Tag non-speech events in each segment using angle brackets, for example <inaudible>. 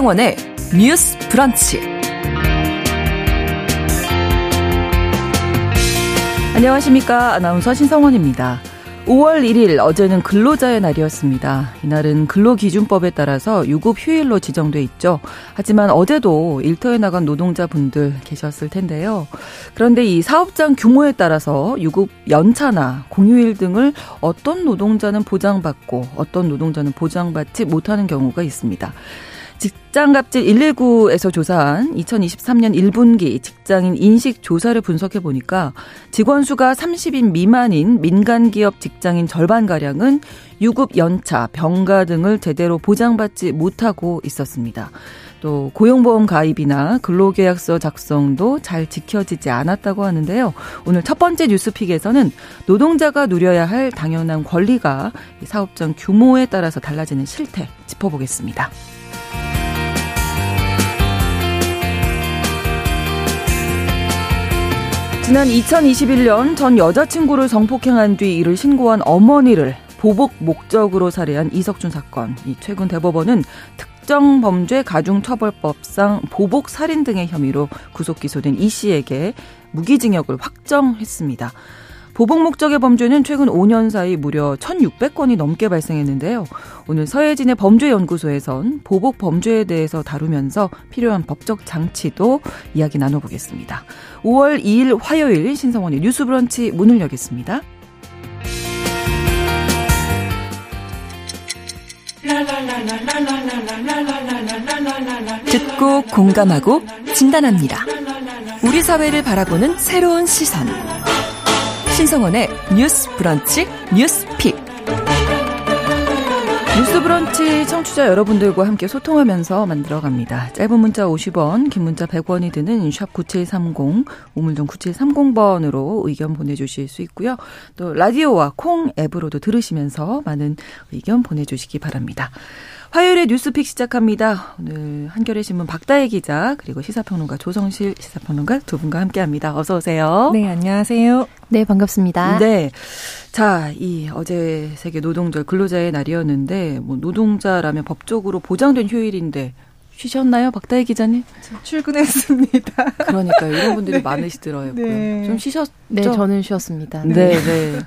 신성원의 뉴스 브런치. 안녕하십니까. 아나운서 신성원입니다. 5월 1일 어제는 근로자의 날이었습니다. 이날은 근로기준법에 따라서 유급 휴일로 지정돼 있죠. 하지만 어제도 일터에 나간 노동자분들 계셨을 텐데요. 그런데 이 사업장 규모에 따라서 유급 연차나 공휴일 등을 어떤 노동자는 보장받고 어떤 노동자는 보장받지 못하는 경우가 있습니다. 직장갑질 119에서 조사한 2023년 1분기 직장인 인식 조사를 분석해 보니까 직원 수가 30인 미만인 민간 기업 직장인 절반 가량은 유급 연차, 병가 등을 제대로 보장받지 못하고 있었습니다. 또 고용보험 가입이나 근로계약서 작성도 잘 지켜지지 않았다고 하는데요. 오늘 첫 번째 뉴스픽에서는 노동자가 누려야 할 당연한 권리가 사업장 규모에 따라서 달라지는 실태 짚어보겠습니다. 지난 2021년 전 여자친구를 성폭행한 뒤 이를 신고한 어머니를 보복 목적으로 살해한 이석준 사건. 이 최근 대법원은 특정 범죄 가중처벌법상 보복 살인 등의 혐의로 구속 기소된 이 씨에게 무기징역을 확정했습니다. 보복 목적의 범죄는 최근 5년 사이 무려 1,600건이 넘게 발생했는데요. 오늘 서해진의 범죄연구소에선 보복 범죄에 대해서 다루면서 필요한 법적 장치도 이야기 나눠보겠습니다. 5월 2일 화요일 신성원의 뉴스 브런치 문을 여겠습니다. 듣고 공감하고 진단합니다. 우리 사회를 바라보는 새로운 시선. 신성원의 뉴스 브런치 뉴스 픽. 뉴스 브런치 청취자 여러분들과 함께 소통하면서 만들어 갑니다. 짧은 문자 50원, 긴 문자 100원이 드는 샵 9730, 우물정 9730번으로 의견 보내주실 수 있고요. 또 라디오와 콩 앱으로도 들으시면서 많은 의견 보내주시기 바랍니다. 화요일에 뉴스픽 시작합니다. 오늘 한겨레 신문 박다해 기자 그리고 시사평론가 조성실 시사평론가 두 분과 함께합니다. 어서 오세요. 네, 안녕하세요. 네, 반갑습니다. 네. 자, 이 어제 세계 노동절 근로자의 날이었는데 뭐 노동자라면 법적으로 보장된 휴일인데 쉬셨나요, 박다혜 기자님? 출근했습니다. 그러니까요. 이런 분들이 <laughs> 많으시더라고요. 네. 좀 쉬셨죠? 네, 저는 쉬었습니다. 네, 네.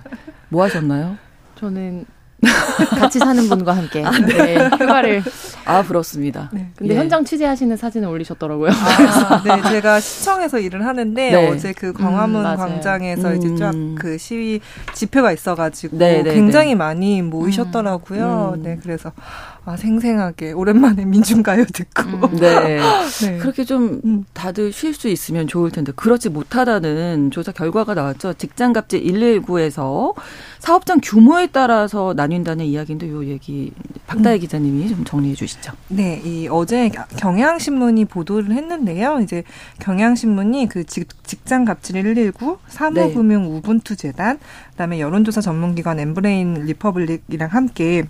뭐 하셨나요? 저는 <laughs> 같이 사는 분과 함께 아, 네. 네, 휴가를 아 부럽습니다. 네. 근데 예. 현장 취재하시는 사진을 올리셨더라고요. 아, 네, 제가 시청에서 일을 하는데 네. 어제 그 광화문 음, 광장에서 음. 이제 쫙 그 시위 집회가 있어가지고 네, 네, 굉장히 많이 모이셨더라고요. 음. 네, 그래서 아, 생생하게 오랜만에 민중가요 듣고. 음. <laughs> 네. 네. 그렇게 좀 음. 다들 쉴 수 있으면 좋을 텐데 그렇지 못하다는 조사 결과가 나왔죠. 직장갑질 119에서 사업장 규모에 따라서 나뉜다는 이야기인데 요 얘기 박다혜 음. 기자님이 좀 정리해 주시죠. 네, 이 어제 경향신문이 보도를 했는데요. 이제 경향신문이 그 직장갑질 119 사무금융 네. 우분투 재단 그다음에 여론조사 전문기관 엠브레인 리퍼블릭이랑 함께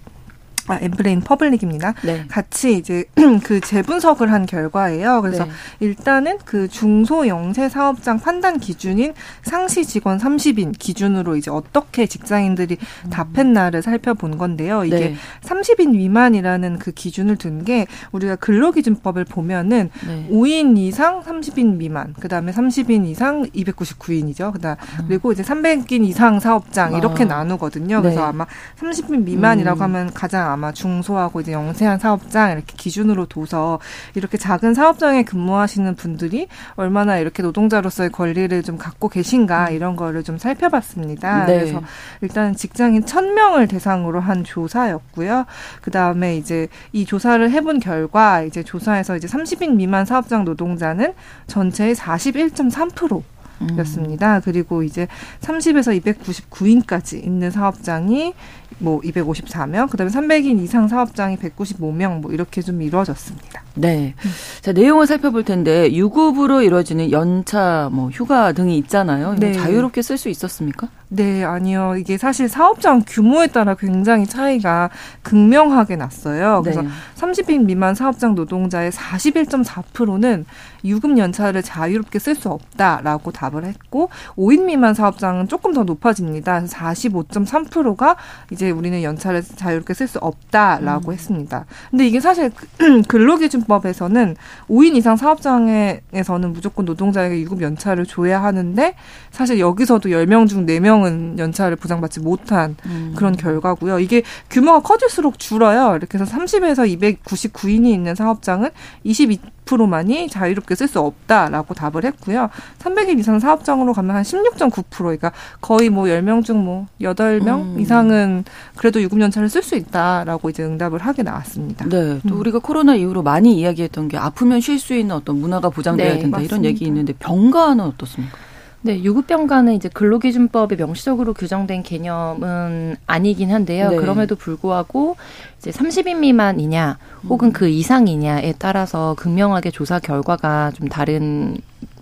아, 엠브레인 퍼블릭입니다. 네. 같이 이제 <clears throat> 그 재분석을 한 결과예요. 그래서 네. 일단은 그 중소 영세 사업장 판단 기준인 상시 직원 30인 기준으로 이제 어떻게 직장인들이 음. 답했나를 살펴본 건데요. 이게 네. 30인 미만이라는 그 기준을 둔 게 우리가 근로기준법을 보면은 네. 5인 이상 30인 미만, 그다음에 30인 이상 299인이죠. 그다음 음. 그리고 이제 300인 이상 사업장 이렇게 아. 나누거든요. 그래서 네. 아마 30인 미만이라고 음. 하면 가장 아마 중소하고 이제 영세한 사업장 이렇게 기준으로 둬서 이렇게 작은 사업장에 근무하시는 분들이 얼마나 이렇게 노동자로서의 권리를 좀 갖고 계신가 음. 이런 거를 좀 살펴봤습니다. 네. 그래서 일단 직장인 천명을 대상으로 한 조사였고요. 그 다음에 이제 이 조사를 해본 결과 이제 조사에서 이제 30인 미만 사업장 노동자는 전체의 41.3% 였습니다. 그리고 이제 30에서 299인까지 있는 사업장이 뭐 254명, 그다음에 300인 이상 사업장이 195명 뭐 이렇게 좀 이루어졌습니다. 네. 자, 내용을 살펴볼 텐데 유급으로 이루어지는 연차 뭐 휴가 등이 있잖아요. 네. 자유롭게 쓸 수 있었습니까? 네, 아니요. 이게 사실 사업장 규모에 따라 굉장히 차이가 극명하게 났어요. 그래서 네. 30인 미만 사업장 노동자의 41.4%는 유급 연차를 자유롭게 쓸 수 없다라고 답을 했고 5인 미만 사업장은 조금 더 높아집니다. 그래서 45.3%가 이제 우리는 연차를 자유롭게 쓸 수 없다라고 음. 했습니다. 근데 이게 사실 <clears throat> 근로기준법에서는 5인 이상 사업장에서는 무조건 노동자에게 유급 연차를 줘야 하는데 사실 여기서도 10명 중 4명 은 연차를 보장받지 못한 음. 그런 결과고요. 이게 규모가 커질수록 줄어요. 이렇게 해서 30에서 299인이 있는 사업장은 22%만이 자유롭게 쓸 수 없다라고 답을 했고요. 300인 이상 사업장으로 가면 한 16.9% 그러니까 거의 뭐 10명 중 뭐 8명 음. 이상은 그래도 유급 연차를 쓸 수 있다라고 이제 응답을 하게 나왔습니다. 네, 또 음. 우리가 코로나 이후로 많이 이야기했던 게 아프면 쉴 수 있는 어떤 문화가 보장돼야 네, 된다 이런 맞습니다. 얘기 있는데 병가는 어떻습니까? 네, 유급병가는 이제 근로기준법에 명시적으로 규정된 개념은 아니긴 한데요. 네. 그럼에도 불구하고 이제 30인 미만이냐 혹은 그 이상이냐에 따라서 극명하게 조사 결과가 좀 다른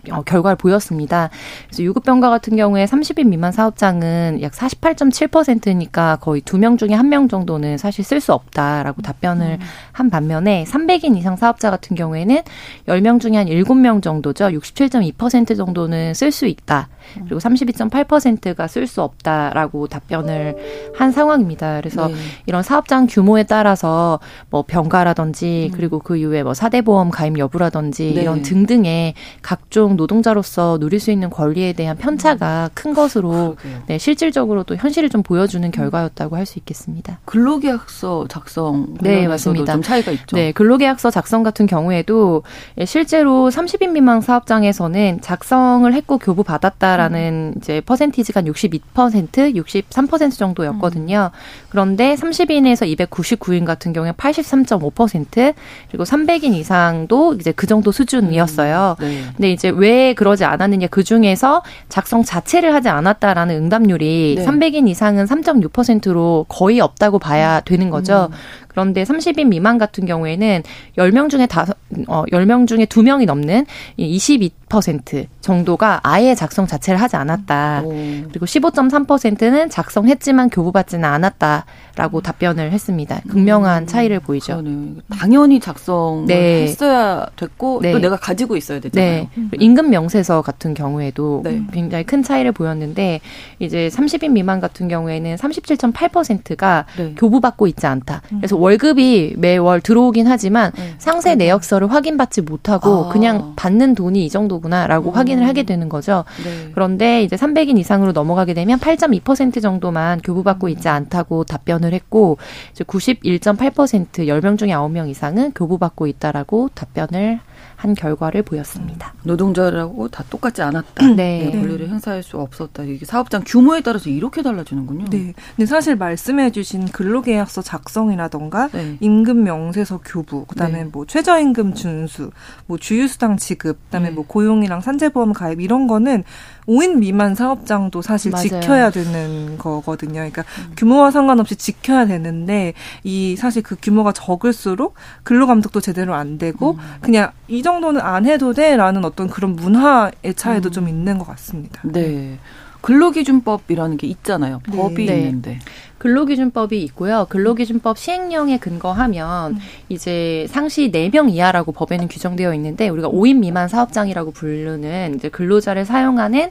어, 결과를 보였습니다. 그래서 유급병가 같은 경우에 30인 미만 사업장은 약 48.7%니까 거의 두 명 중에 한 명 정도는 사실 쓸 수 없다라고 답변을 한 반면에 300인 이상 사업자 같은 경우에는 10명 중에 한 7명 정도죠. 67.2% 정도는 쓸 수 있다. 그리고 32.8%가 쓸 수 없다라고 답변을 한 상황입니다. 그래서 네. 이런 사업장 규모에 따라서 뭐 병가라든지 그리고 그 이후에 뭐 사대보험 가입 여부라든지 네. 이런 등등의 각종 노동자로서 누릴 수 있는 권리에 대한 편차가 큰 것으로. 네, 실질적으로 또 현실을 좀 보여주는 결과였다고 할 수 있겠습니다. 근로계약서 작성 네, 맞습니다. 좀 차이가 있죠. 네, 근로계약서 작성 같은 경우에도 예, 실제로 30인 미만 사업장에서는 작성을 했고 교부 받았다라는 이제 퍼센티지가 한 62%, 63% 정도였거든요. 그런데 30인에서 299인 같은 경우에 83.5% 그리고 300인 이상도 이제 그 정도 수준이었어요. 네. 근데 이제 왜 그러지 않았느냐 그 중에서 작성 자체를 하지 않았다라는 응답률이 네. 300인 이상은 3.6%로 거의 없다고 봐야 되는 거죠. 음. 그런데 30인 미만 같은 경우에는 10명 중에 다섯 어 10명 중에 2명이 넘는 이22% 정도가 아예 작성 자체를 하지 않았다. 오. 그리고 15.3%는 작성했지만 교부받지는 않았다라고 답변을 했습니다. 극명한 차이를 보이죠. 그러네요. 당연히 작성을 네. 했어야 됐고 네. 또 내가 가지고 있어야 되잖아요. 네. 그리고 임금 명세서 같은 경우에도 네. 굉장히 큰 차이를 보였는데 이제 30인 미만 같은 경우에는 37.8%가 네. 교부받고 있지 않다. 그래서 월급이 매월 들어오긴 하지만 네. 상세 내역서를 확인받지 못하고 아. 그냥 받는 돈이 이 정도구나라고 음. 확인을 하게 되는 거죠. 네. 그런데 이제 300인 이상으로 넘어가게 되면 8.2% 정도만 교부받고 있지 않다고 답변을 했고 이제 91.8% 10명 중에 9명 이상은 교부받고 있다라고 답변을 한 결과를 보였습니다. 노동자라고 다 똑같지 않았다. <clears throat> 네. 네, 권리를 행사할 수 없었다. 이게 사업장 규모에 따라서 이렇게 달라지는군요. 네. 근데 사실 말씀해주신 근로계약서 작성이라던가 네. 임금 명세서 교부, 그다음에 네. 뭐 최저임금 준수, 뭐 주휴수당 지급, 그다음에 네. 뭐 고용이랑 산재보험 가입 이런 거는 5인 미만 사업장도 사실 맞아요. 지켜야 되는 거거든요. 그러니까 규모와 상관없이 지켜야 되는데 이 사실 그 규모가 적을수록 근로 감독도 제대로 안 되고 그냥 이 정도는 안 해도 돼라는 어떤 그런 문화의 차이도 좀 있는 것 같습니다. 네. 근로기준법이라는 게 있잖아요. 네. 법이 네. 있는데. 근로기준법이 있고요. 근로기준법 시행령에 근거하면 이제 상시 4명 이하라고 법에는 규정되어 있는데 우리가 5인 미만 사업장이라고 부르는 이제 근로자를 사용하는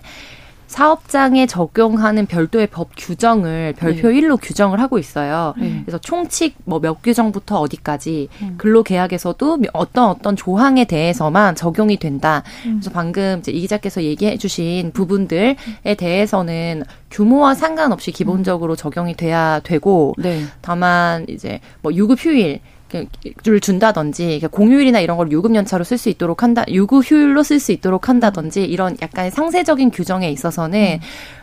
사업장에 적용하는 별도의 법 규정을 별표 네. 일 1로 규정을 하고 있어요. 네. 그래서 총칙 뭐 몇 규정부터 어디까지 음. 근로계약에서도 어떤 어떤 조항에 대해서만 적용이 된다. 음. 그래서 방금 이제 이 기자께서 얘기해 주신 부분들에 대해서는 규모와 상관없이 기본적으로 적용이 돼야 되고 네. 다만 이제 뭐 유급 휴일 를 준다든지 공휴일이나 이런 걸 유급 연차로 쓸 수 있도록 한다 유급 휴일로 쓸 수 있도록 한다든지 이런 약간 상세적인 규정에 있어서는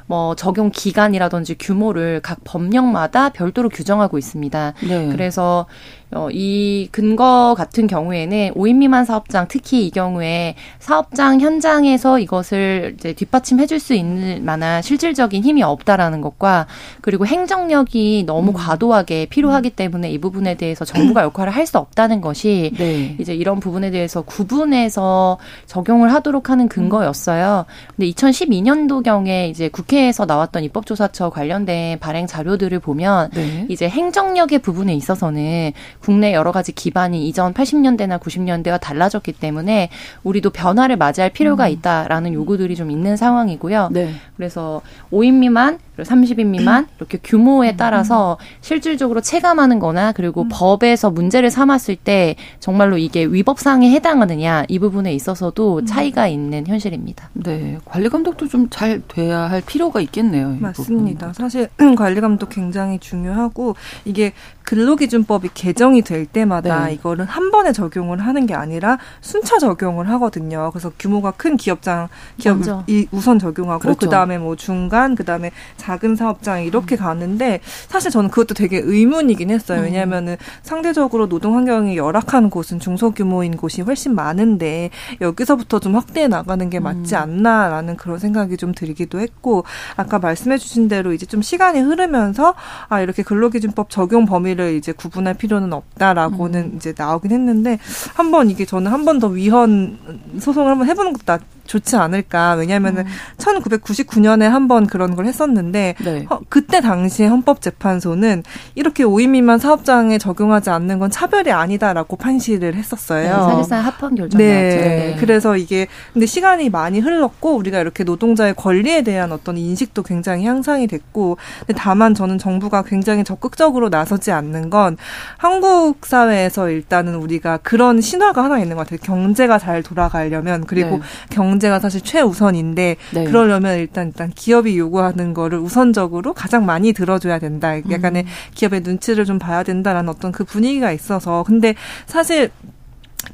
뭐 적용 기간이라든지 규모를 각 법령마다 별도로 규정하고 있습니다. 네. 그래서 어, 이 근거 같은 경우에는 5인 미만 사업장 특히 이 경우에 사업장 현장에서 이것을 이제 뒷받침해 줄 수 있는 만한 실질적인 힘이 없다라는 것과 그리고 행정력이 너무 음. 과도하게 필요하기 때문에 이 부분에 대해서 정부가 역할을 할 수 없다는 것이 네. 이제 이런 부분에 대해서 구분해서 적용을 하도록 하는 근거였어요. 근데 2012년도 경에 이제 국회에서 나왔던 입법조사처 관련된 발행 자료들을 보면 네. 이제 행정력의 부분에 있어서는 국내 여러 가지 기반이 이전 80년대나 90년대와 달라졌기 때문에 우리도 변화를 맞이할 필요가 음. 있다라는 요구들이 좀 있는 상황이고요. 네. 그래서 5인 미만, 그리고 30인 미만 <clears throat> 이렇게 규모에 따라서 실질적으로 체감하는 거나 그리고 음. 법에서 문제를 삼았을 때 정말로 이게 위법 사항에 해당하느냐 이 부분에 있어서도 음. 차이가 있는 현실입니다. 네. 관리 감독도 좀 잘 돼야 할 필요가 있겠네요. 맞습니다. 사실 <clears throat> 관리 감독 굉장히 중요하고 이게 근로기준법이 개정이 될 때마다 네. 이거를 한 번에 적용을 하는 게 아니라 순차 적용을 하거든요. 그래서 규모가 큰 기업장 기업이 우선 적용하고 그렇죠. 그다음에 뭐 중간 그다음에 작은 사업장 이렇게 음. 가는데 사실 저는 그것도 되게 의문이긴 했어요. 음. 왜냐하면은 상대적으로 노동 환경이 열악한 곳은 중소규모인 곳이 훨씬 많은데 여기서부터 좀 확대해 나가는 게 맞지 음. 않나라는 그런 생각이 좀 들기도 했고 아까 말씀해 주신 대로 이제 좀 시간이 흐르면서 아 이렇게 근로기준법 적용 범위를 범위를 이제 구분할 필요는 없다라고는 음. 이제 나오긴 했는데 한번 이게 저는 한 번 더 위헌 소송을 한번 해보는 것도 좋지 않을까. 왜냐하면은 음. 1999년에 한 번 그런 걸 했었는데 네. 어, 그때 당시에 헌법재판소는 이렇게 5인 미만 사업장에 적용하지 않는 건 차별이 아니다라고 판시를 했었어요. 네, 사실상 합헌 결정 네. 네. 그래서 이게 근데 시간이 많이 흘렀고 우리가 이렇게 노동자의 권리에 대한 어떤 인식도 굉장히 향상이 됐고 근데 다만 저는 정부가 굉장히 적극적으로 나서지 않는 건 한국 사회에서 일단은 우리가 그런 신화가 하나 있는 것 같아요. 경제가 잘 돌아가려면 그리고 네. 경 경제가 사실 최우선인데 네. 그러려면 일단 일단 기업이 요구하는 거를 우선적으로 가장 많이 들어줘야 된다. 약간의 음. 기업의 눈치를 좀 봐야 된다라는 어떤 그 분위기가 있어서 근데 사실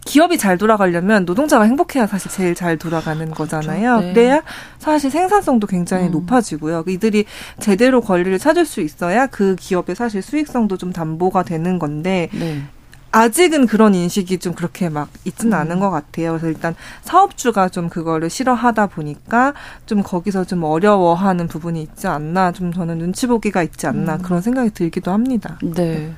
기업이 잘 돌아가려면 노동자가 행복해야 사실 제일 잘 돌아가는 거잖아요. 네. 그래야 사실 생산성도 굉장히 음. 높아지고요. 이들이 제대로 권리를 찾을 수 있어야 그 기업의 사실 수익성도 좀 담보가 되는 건데 네. 아직은 그런 인식이 좀 그렇게 막 있지는 음. 않은 것 같아요. 그래서 일단 사업주가 좀 그거를 싫어하다 보니까 좀 거기서 좀 어려워하는 부분이 있지 않나, 좀 저는 눈치 보기가 있지 않나 음. 그런 생각이 들기도 합니다. 네.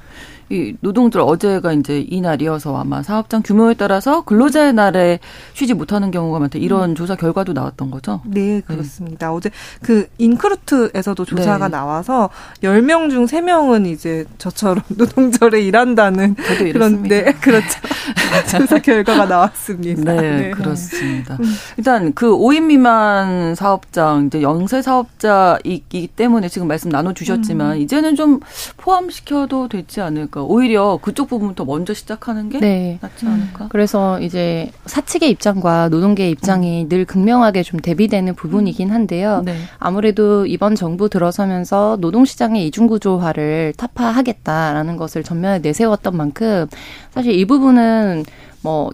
이 노동절 어제가 이제 이 날이어서 아마 사업장 규모에 따라서 근로자의 날에 쉬지 못하는 경우가 많다. 이런 음. 조사 결과도 나왔던 거죠? 네, 그렇습니다. 네. 어제 그 인크루트에서도 조사가 네. 나와서 10명 중 3명은 이제 저처럼 <laughs> 노동절에 일한다는 그런 네, <laughs> 그렇죠. <laughs> 조사 결과가 나왔습니다. 네, 네. 그렇습니다. 음. 일단 그 5인 미만 사업장 이제 영세 사업자이기 때문에 지금 말씀 나눠 주셨지만 음. 이제는 좀 포함시켜도 되지 않을까 않을까? 오히려 그쪽 부분부터 먼저 시작하는 게 네. 낫지 않을까? 그래서 이제 사측의 입장과 노동계의 입장이 음. 늘 극명하게 좀 대비되는 부분이긴 한데요. 네. 아무래도 이번 정부 들어서면서 노동시장의 이중구조화를 타파하겠다라는 것을 전면에 내세웠던 만큼 사실 이 부분은 뭐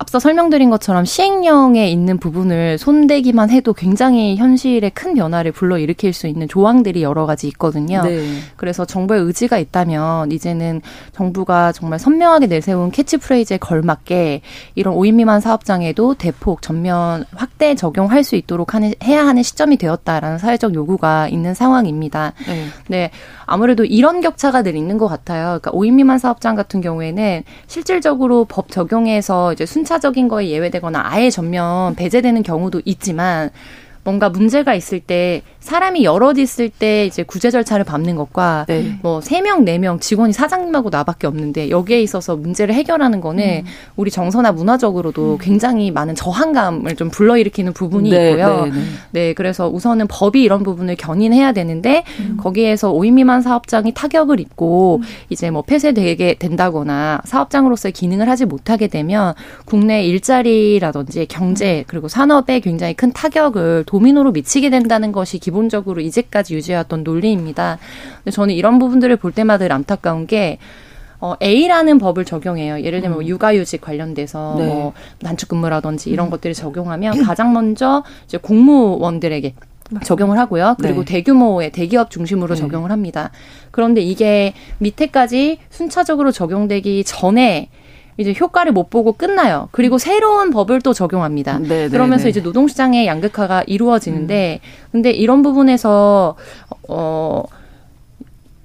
앞서 설명드린 것처럼 시행령에 있는 부분을 손대기만 해도 굉장히 현실에 큰 변화를 불러일으킬 수 있는 조항들이 여러 가지 있거든요. 네. 그래서 정부의 의지가 있다면 이제는 정부가 정말 선명하게 내세운 캐치프레이즈에 걸맞게 이런 5인 미만 사업장에도 대폭 전면 확대 적용할 수 있도록 하는, 해야 하는 시점이 되었다라는 사회적 요구가 있는 상황입니다. 네. 네. 아무래도 이런 격차가 늘 있는 것 같아요. 그러니까 5인 미만 사업장 같은 경우에는 실질적으로 법 적용에서 이제 순 차적인 거에 예외되거나 아예 전면 배제되는 경우도 있지만 뭔가 문제가 있을 때 사람이 여럿 있을 때 이제 구제 절차를 밟는 것과 네. 뭐세 명, 네 명 직원이 사장님하고 나밖에 없는데 여기에 있어서 문제를 해결하는 거는 음. 우리 정서나 문화적으로도 음. 굉장히 많은 저항감을 좀 불러일으키는 부분이 네, 있고요. 네, 네, 네, 그래서 우선은 법이 이런 부분을 견인해야 되는데 음. 거기에서 5인 미만 사업장이 타격을 입고 음. 이제 뭐 폐쇄되게 된다거나 사업장으로서의 기능을 하지 못하게 되면 국내 일자리라든지 경제 그리고 산업에 굉장히 큰 타격을 도 미노로 미치게 된다는 것이 기본 기본적으로 이제까지 유지해왔던 논리입니다. 근데 저는 이런 부분들을 볼 때마다 안타까운 게 어, A라는 법을 적용해요. 예를 들면 뭐 음. 육아휴직 관련돼서 네. 뭐 단축근무라든지 이런 음. 것들을 적용하면 가장 먼저 이제 공무원들에게 적용을 하고요. 그리고 네. 대규모의 대기업 중심으로 네. 적용을 합니다. 그런데 이게 밑에까지 순차적으로 적용되기 전에 이제 효과를 못 보고 끝나요. 그리고 새로운 법을 또 적용합니다. 네, 네 그러면서 네. 이제 노동시장의 양극화가 이루어지는데, 음. 근데 이런 부분에서 어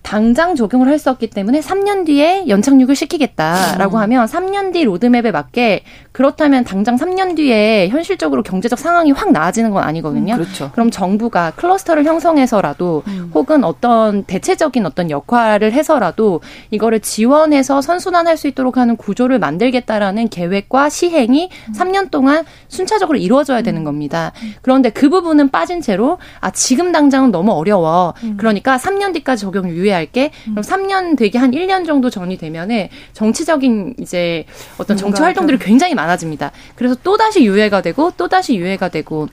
당장 적용을 할 수 없기 때문에 3년 뒤에 연착륙을 시키겠다라고 음. 하면 3년 뒤 로드맵에 맞게 그렇다면 당장 3년 뒤에 현실적으로 경제적 상황이 확 나아지는 건 아니거든요. 음, 그렇죠. 그럼 정부가 클러스터를 형성해서라도 음. 혹은 어떤 대체적인 어떤 역할을 해서라도 이거를 지원해서 선순환할 수 있도록 하는 구조를 만들겠다라는 계획과 시행이 음. 3년 동안 순차적으로 이루어져야 되는 음. 겁니다. 그런데 그 부분은 빠진 채로 아 지금 당장은 너무 어려워. 음. 그러니까 3년 뒤까지 적용 유예 할게. 그럼 3년 되게 한 1년 정도 전이 되면은 정치적인 이제 어떤 정치 활동들이 굉장히 많아집니다. 그래서 또 다시 유예가 되고 또 다시 유예가 되고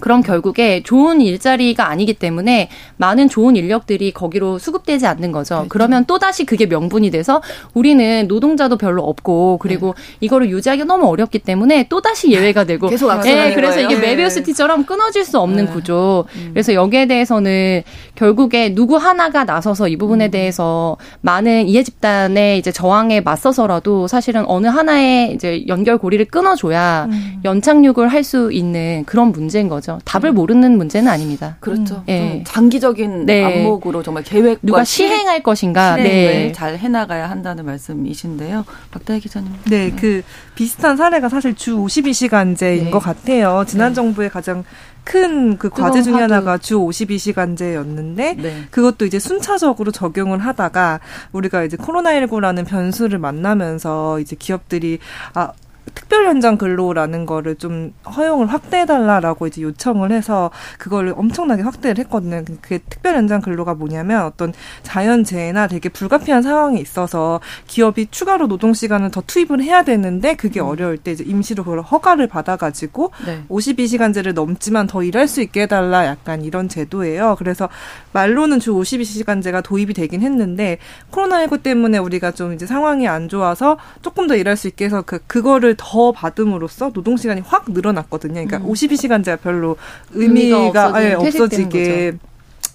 그럼 결국에 좋은 일자리가 아니기 때문에 많은 좋은 인력들이 거기로 수급되지 않는 거죠. 그렇죠. 그러면 또다시 그게 명분이 돼서 우리는 노동자도 별로 없고 그리고 네. 이거를 유지하기 너무 어렵기 때문에 또다시 예외가 되고 <laughs> 계속 네, 그래서 거예요. 이게 메비우스 티처럼 끊어질 수 없는 네. 구조. 음. 그래서 여기에 대해서는 결국에 누구 하나가 나서서 이 부분에 음. 대해서 많은 이해 집단의 이제 저항에 맞서서라도 사실은 어느 하나의 이제 연결 고리를 끊어줘야 음. 연착륙을 할 수 있는 그런 문제인 거죠. 거죠. 답을 음. 모르는 문제는 아닙니다. 그렇죠. 음. 네. 장기적인 네. 안목으로 정말 계획 누가 시행할 것인가 네. 잘 해나가야 한다는 말씀이신데요. 박다혜 기자님. 네, 네, 그 비슷한 사례가 사실 주 52시간제인 네. 것 같아요. 지난 네. 정부의 가장 큰그 과제 중에 하나가 주 52시간제였는데 네. 그것도 이제 순차적으로 적용을 하다가 우리가 이제 코로나19라는 변수를 만나면서 이제 기업들이 아 특별 현장 근로라는 거를 좀 허용을 확대해 달라라고 이제 요청을 해서 그걸 엄청나게 확대를 했거든요. 그게 특별 현장 근로가 뭐냐면 어떤 자연재해나 되게 불가피한 상황이 있어서 기업이 추가로 노동 시간을 더 투입을 해야 되는데 그게 음. 어려울 때 이제 임시로 그걸 허가를 받아 가지고 네. 52시간제를 넘지만 더 일할 수 있게 해 달라 약간 이런 제도예요. 그래서 말로는 주 52시간제가 도입이 되긴 했는데 코로나19 때문에 우리가 좀 이제 상황이 안 좋아서 조금 더 일할 수 있게 해서 그 그거를 더 받음으로써 노동 시간이 확 늘어났거든요. 그러니까 음. 52시간제가 별로 의미가, 의미가 없어지게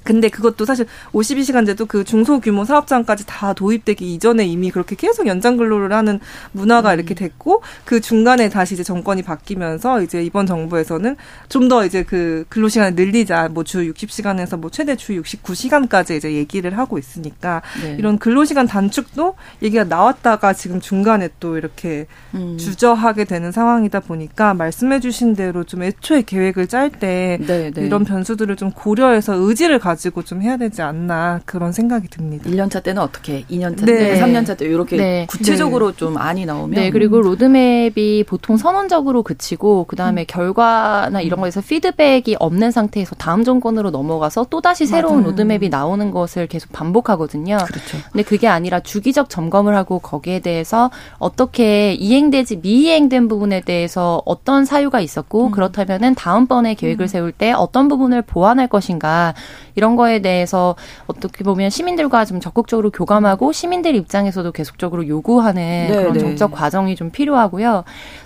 근데 그것도 사실 52시간제도 그 중소규모 사업장까지 다 도입되기 이전에 이미 그렇게 계속 연장 근로를 하는 문화가 음. 이렇게 됐고 그 중간에 다시 이제 정권이 바뀌면서 이제 이번 정부에서는 좀 더 이제 그 근로 시간을 늘리자 뭐 주 60시간에서 뭐 최대 주 69시간까지 이제 얘기를 하고 있으니까 네. 이런 근로 시간 단축도 얘기가 나왔다가 지금 중간에 또 이렇게 음. 주저하게 되는 상황이다 보니까 말씀해 주신 대로 좀 애초에 계획을 짤때 네, 네. 이런 변수들을 좀 고려해서 의지를 가 가지고 좀 해야 되지 않나 그런 생각이 듭니다. 1년차 때는 어떻게, 2년차 때, 3년차 때 이렇게 네. 구체적으로 네. 좀 안이 나오면 네, 그리고 로드맵이 보통 선언적으로 그치고 그다음에 음. 결과나 이런 거에서 피드백이 없는 상태에서 다음 정권으로 넘어가서 또다시 새로운 맞아요. 로드맵이 나오는 것을 계속 반복하거든요. 그렇죠. 근데 그게 아니라 주기적 점검을 하고 거기에 대해서 어떻게 이행되지 미이행된 부분에 대해서 어떤 사유가 있었고 음. 그렇다면은 다음번에 계획을 음. 세울 때 어떤 부분을 보완할 것인가 이런 거에 대해서 어떻게 보면 시민들과 좀 적극적으로 교감하고 시민들 입장에서도 계속적으로 요구하는 네, 그런 네. 정책 과정이 좀 필요하고요.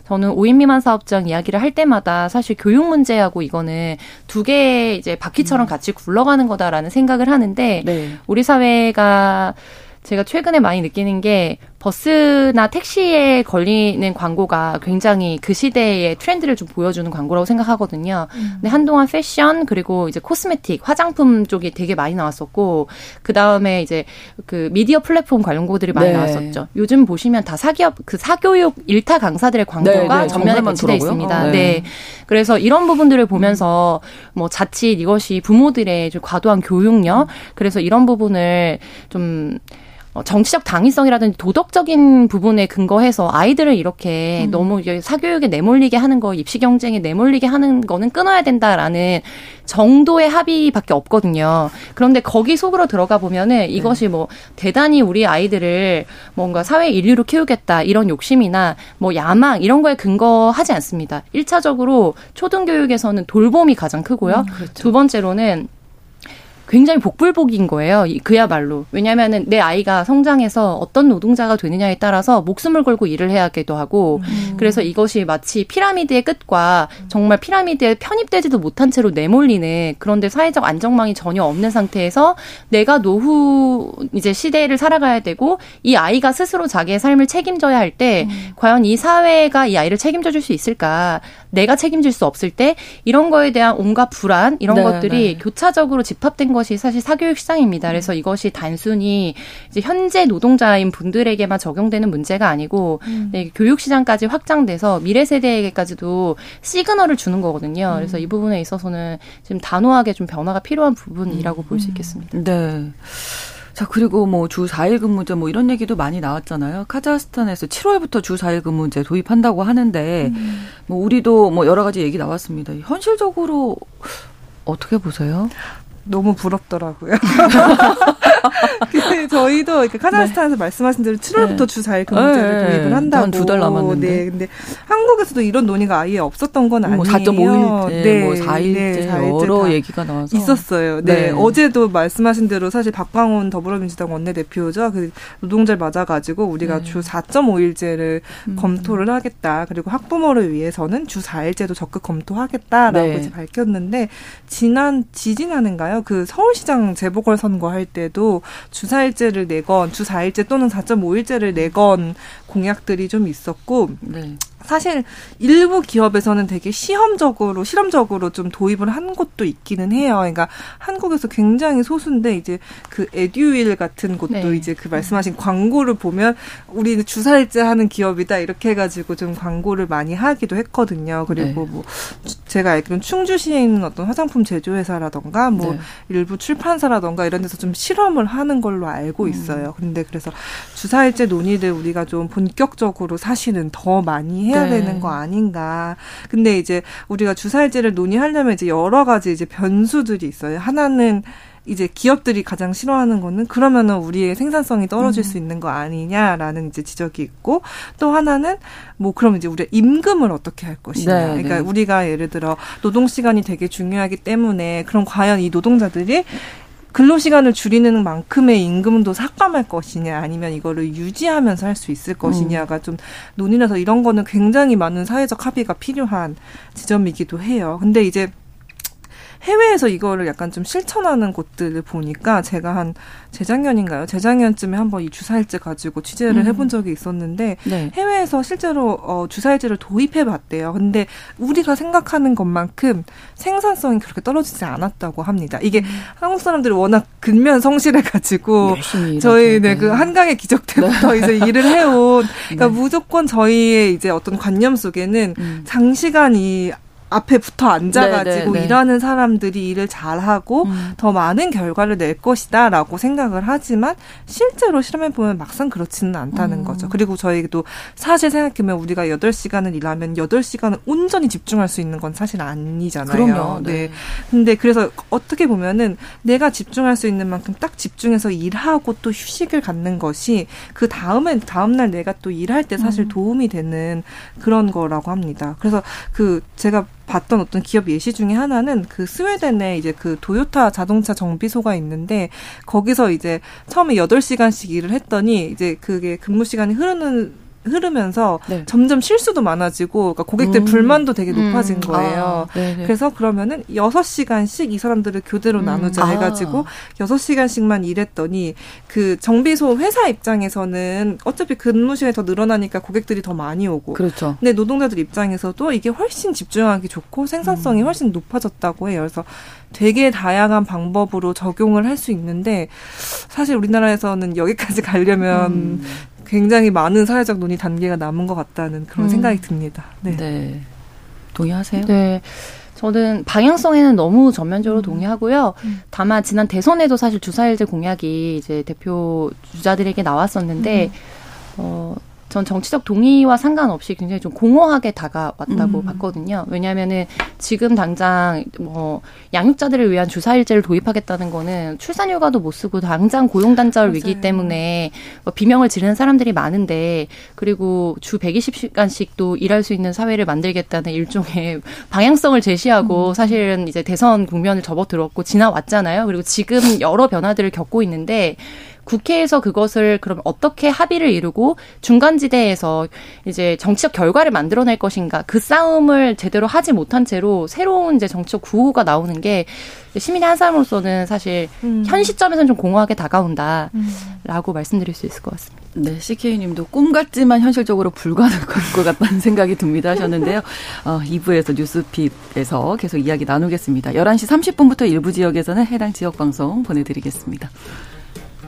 저는 5인 미만 사업장 이야기를 할 때마다 사실 교육 문제하고 이거는 두 개의 이제 바퀴처럼 음. 같이 굴러가는 거다라는 생각을 하는데 네. 우리 사회가 제가 최근에 많이 느끼는 게 버스나 택시에 걸리는 광고가 굉장히 그 시대의 트렌드를 좀 보여주는 광고라고 생각하거든요. 음. 근데 한동안 패션 그리고 이제 코스메틱, 화장품 쪽이 되게 많이 나왔었고 그 다음에 이제 그 미디어 플랫폼 관련고들이 많이 네. 나왔었죠. 요즘 보시면 다 사기업 그 사교육 일타 강사들의 광고가 네, 네. 전면에 배치돼 있습니다. 어, 네. 네. 그래서 이런 부분들을 보면서 뭐 자칫 이것이 부모들의 좀 과도한 교육력 그래서 이런 부분을 좀 어, 정치적 당위성이라든지 도덕적인 부분에 근거해서 아이들을 이렇게 음. 너무 사교육에 내몰리게 하는 거, 입시 경쟁에 내몰리게 하는 거는 끊어야 된다라는 정도의 합의밖에 없거든요. 그런데 거기 속으로 들어가 보면은 네. 이것이 네. 뭐 대단히 우리 아이들을 뭔가 사회 인류로 키우겠다 이런 욕심이나 뭐 야망 이런 거에 근거하지 않습니다. 1차적으로 초등교육에서는 돌봄이 가장 크고요. 음, 그렇죠. 두 번째로는 굉장히 복불복인 거예요. 그야말로. 왜냐하면은 내 아이가 성장해서 어떤 노동자가 되느냐에 따라서 목숨을 걸고 일을 해야 하기도 하고 음. 그래서 이것이 마치 피라미드의 끝과 정말 피라미드에 편입되지도 못한 채로 내몰리는 그런데 사회적 안정망이 전혀 없는 상태에서 내가 노후 이제 시대를 살아가야 되고 이 아이가 스스로 자기의 삶을 책임져야 할때 음. 과연 이 사회가 이 아이를 책임져 줄 수 있을까? 내가 책임질 수 없을 때 이런 거에 대한 온갖 불안 이런 네, 것들이 네. 교차적으로 집합된 것이 사실 사교육 시장입니다. 그래서 음. 이것이 단순히 이제 현재 노동자인 분들에게만 적용되는 문제가 아니고 음. 네, 교육 시장까지 확장돼서 미래 세대에게까지도 시그널을 주는 거거든요. 음. 그래서 이 부분에 있어서는 지금 단호하게 좀 변화가 필요한 부분이라고 음. 볼수 있겠습니다. 네. 자, 그리고 뭐 주 4일 근무제 뭐 이런 얘기도 많이 나왔잖아요. 카자흐스탄에서 7월부터 주 4일 근무제 도입한다고 하는데 음. 뭐 우리도 뭐 여러 가지 얘기 나왔습니다. 현실적으로 어떻게 보세요? 너무 부럽더라고요. <laughs> 저희도 이렇게 카자흐스탄에서 네. 말씀하신 대로 7월부터 네. 주 4일 근무제를 네. 도입을 한다고. 두달 남았는데. 네. 근데 한국에서도 이런 논의가 아예 없었던 건뭐 아니에요. 뭐 4.5일째, 네. 뭐 4일째, 네. 4일째 여러 얘기가 나와서 있었어요. 네. 네. 어제도 말씀하신 대로 사실 박광훈 더불어민주당 원내대표죠. 그 노동절 맞아가지고 우리가 네. 주 4.5일제를 음. 검토를 하겠다. 그리고 학부모를 위해서는 주 4일제도 적극 검토하겠다라고 네. 이제 밝혔는데 지난 지지난인가요? 그 서울시장 재보궐 선거 할 때도 주사일제 를 내건 주사일제 또는 4.5일제를 내건 공약들이 좀 있었고 네. 사실 일부 기업에서는 되게 시험적으로 실험적으로 좀 도입을 한 곳도 있기는 해요. 그러니까 한국에서 굉장히 소수인데 이제 그 에듀윌 같은 곳도 네. 이제 그 말씀하신 광고를 보면 우리는 주사일제 하는 기업이다 이렇게 해가지고 좀 광고를 많이 하기도 했거든요. 그리고 네. 뭐 제가 알기로는 충주시에 있는 어떤 화장품 제조회사라던가 뭐 네. 일부 출판사라던가 이런 데서 좀 실험을 하는 걸로 알고 음. 있어요. 음. 근데 그래서 주사일제 논의를 우리가 좀 본격적으로 사실은 더 많이 해야 해야 네. 되는 거 아닌가. 근데 이제 우리가 주사일제를 논의하려면 이제 여러 가지 이제 변수들이 있어요. 하나는 이제 기업들이 가장 싫어하는 거는 그러면은 우리의 생산성이 떨어질 음. 수 있는 거 아니냐라는 이제 지적이 있고 또 하나는 뭐 그럼 이제 우리가 임금을 어떻게 할 것이냐. 네, 그러니까 네. 우리가 예를 들어 노동 시간이 되게 중요하기 때문에 그럼 과연 이 노동자들이 근로시간을 줄이는 만큼의 임금도 삭감할 것이냐 아니면 이거를 유지하면서 할 수 있을 것이냐가 음. 좀 논의라서 이런 거는 굉장히 많은 사회적 합의가 필요한 지점이기도 해요. 근데 이제 해외에서 이거를 약간 좀 실천하는 곳들을 보니까 제가 한 재작년인가요? 재작년쯤에 한번 이 주사일제 가지고 취재를 음. 해본 적이 있었는데 네. 해외에서 실제로 어, 주사일제를 도입해 봤대요. 근데 우리가 생각하는 것만큼 생산성이 그렇게 떨어지지 않았다고 합니다. 이게 음. 한국 사람들이 워낙 근면 성실해 가지고 저희 네, 그 한강의 기적 때부터 네. 이제 일을 해온 <laughs> 그러니까 네. 무조건 저희의 이제 어떤 관념 속에는 음. 장시간 이 앞에 붙어 앉아가지고 네네네. 네, 네. 일하는 사람들이 일을 잘하고 음. 더 많은 결과를 낼 것이다라고 생각을 하지만 실제로 실험해 보면 막상 그렇지는 않다는 음. 거죠. 그리고 저희도 사실 생각해보면 우리가 여덟 시간을 일하면 여덟 시간을 온전히 집중할 수 있는 건 사실 아니잖아요. 그럼요. 네. 네. 근데 그래서 어떻게 보면은 내가 집중할 수 있는 만큼 딱 집중해서 일하고 또 휴식을 갖는 것이 그 다음에 다음날 내가 또 일할 때 사실 음. 도움이 되는 그런 거라고 합니다. 그래서 그 제가 봤던 어떤 기업 예시 중에 하나는 그 스웨덴에 이제 그 도요타 자동차 정비소가 있는데 거기서 이제 처음에 여덟 시간씩 일을 했더니 이제 그게 근무 시간이 흐르는 흐르면서 네. 점점 실수도 많아지고 그러니까 고객들 음. 불만도 되게 높아진 음. 거예요. 아, 그래서 그러면은 여섯 시간씩이 사람들을 교대로 음. 나누자 아. 해가지고 여섯 시간씩만 일했더니 그 정비소 회사 입장에서는 어차피 근무 시간이 더 늘어나니까 고객들이 더 많이 오고 그렇죠. 근데 노동자들 입장에서도 이게 훨씬 집중하기 좋고 생산성이 음. 훨씬 높아졌다고 해요. 그래서 되게 다양한 방법으로 적용을 할 수 있는데 사실 우리나라에서는 여기까지 가려면 음. 굉장히 많은 사회적 논의 단계가 남은 것 같다는 그런 음. 생각이 듭니다. 네. 네. 동의하세요? 네. 저는 방향성에는 너무 전면적으로 음. 동의하고요. 음. 다만 지난 대선에도 사실 주사일제 공약이 이제 대표 주자들에게 나왔었는데 음. 어 전 정치적 동의와 상관없이 굉장히 좀 공허하게 다가왔다고 음. 봤거든요. 왜냐하면은 지금 당장 뭐 양육자들을 위한 주사일제를 도입하겠다는 거는 출산휴가도 못 쓰고 당장 고용단절 위기 때문에 뭐 비명을 지르는 사람들이 많은데 그리고 주 120시간씩도 일할 수 있는 사회를 만들겠다는 일종의 <laughs> 방향성을 제시하고 음. 사실은 이제 대선 국면을 접어들었고 지나왔잖아요. 그리고 지금 여러 변화들을 겪고 있는데 국회에서 그것을 그럼 어떻게 합의를 이루고 중간지대에서 이제 정치적 결과를 만들어낼 것인가 그 싸움을 제대로 하지 못한 채로 새로운 이제 정치적 구호가 나오는 게 시민의 한 사람으로서는 사실 음. 현 시점에서는 좀 공허하게 다가온다라고 음. 말씀드릴 수 있을 것 같습니다. 네, CK님도 꿈 같지만 현실적으로 불가능할 것 같다는 생각이 듭니다 하셨는데요. 어, 2부에서 뉴스픽에서 계속 이야기 나누겠습니다. 11시 30분부터 일부 지역에서는 해당 지역 방송 보내드리겠습니다.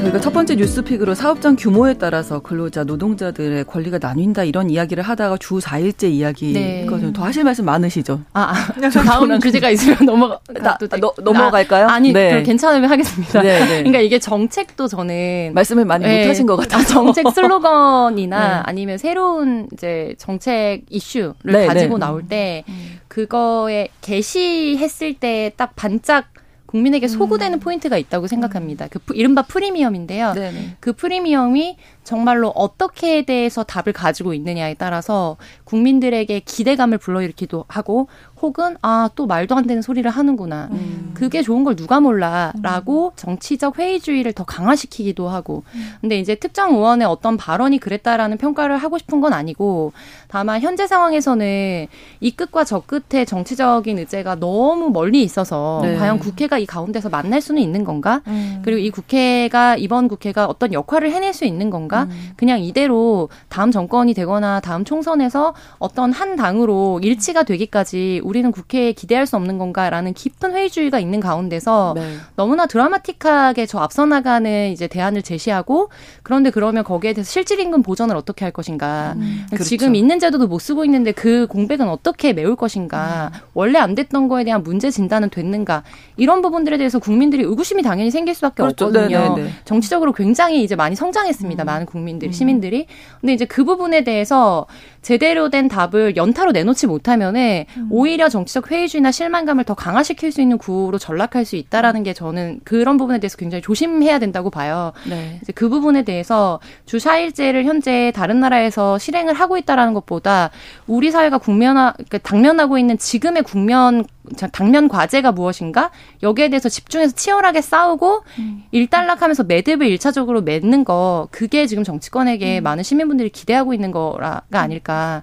저희가 첫 번째 뉴스픽으로 사업장 규모에 따라서 근로자, 노동자들의 권리가 나뉜다 이런 이야기를 하다가 주 4일째 이야기 네. 더 하실 말씀 많으시죠? 아, 아 <laughs> 다음 주제가 있으면 넘어가 나, 아, 너, 넘어갈까요? 아, 니 네. 괜찮으면 하겠습니다. 네, 네. <laughs> 그러니까 이게 정책도 저는 말씀을 많이 네. 못 하신 것 같아요. 아, 정책 슬로건이나 <laughs> 네. 아니면 새로운 이제 정책 이슈를 네, 가지고 나올 때 음. 그거에 게시했을 때 딱 반짝 국민에게 소구되는 음. 포인트가 있다고 생각합니다. 그 이른바 프리미엄인데요. 네네. 그 프리미엄이 정말로 어떻게에 대해서 답을 가지고 있느냐에 따라서 국민들에게 기대감을 불러일으키도 하고 혹은 아 또 말도 안 되는 소리를 하는구나 음. 그게 좋은 걸 누가 몰라라고 음. 정치적 회의주의를 더 강화시키기도 하고 음. 근데 이제 특정 의원의 어떤 발언이 그랬다라는 평가를 하고 싶은 건 아니고 다만 현재 상황에서는 이 끝과 저 끝에 정치적인 의제가 너무 멀리 있어서 네. 과연 국회가 이 가운데서 만날 수는 있는 건가 음. 그리고 이 국회가 이번 국회가 어떤 역할을 해낼 수 있는 건가 음. 그냥 이대로 다음 정권이 되거나 다음 총선에서 어떤 한 당으로 일치가 되기까지 우리는 국회에 기대할 수 없는 건가라는 깊은 회의주의가 있는 가운데서 네. 너무나 드라마틱하게 저 앞서 나가는 이제 대안을 제시하고 그런데 그러면 거기에 대해서 실질 임금 보전을 어떻게 할 것인가. 음, 그렇죠. 지금 있는 제도도 못 쓰고 있는데 그 공백은 어떻게 메울 것인가. 음. 원래 안 됐던 거에 대한 문제 진단은 됐는가. 이런 부분들에 대해서 국민들이 의구심이 당연히 생길 수밖에 그렇죠. 없거든요. 네네네. 네, 네. 정치적으로 굉장히 이제 많이 성장했습니다. 음. 많은 국민들, 음. 시민들이. 근데 이제 그 부분에 대해서 제대로 된 답을 연타로 내놓지 못하면은 음. 오히려 정치적 회의주의나 실망감을 더 강화시킬 수 있는 구호로 전락할 수 있다라는 게 저는 그런 부분에 대해서 굉장히 조심해야 된다고 봐요. 네. 이제 그 부분에 대해서 주 4일제를 현재 다른 나라에서 실행을 하고 있다라는 것보다 우리 사회가 국면화 그러니까 당면하고 있는 지금의 국면 당면 과제가 무엇인가 여기에 대해서 집중해서 치열하게 싸우고 음. 일단락하면서 매듭을 일차적으로 맺는 거 그게 지금 정치권에게 음. 많은 시민분들이 기대하고 있는 거가 아닐까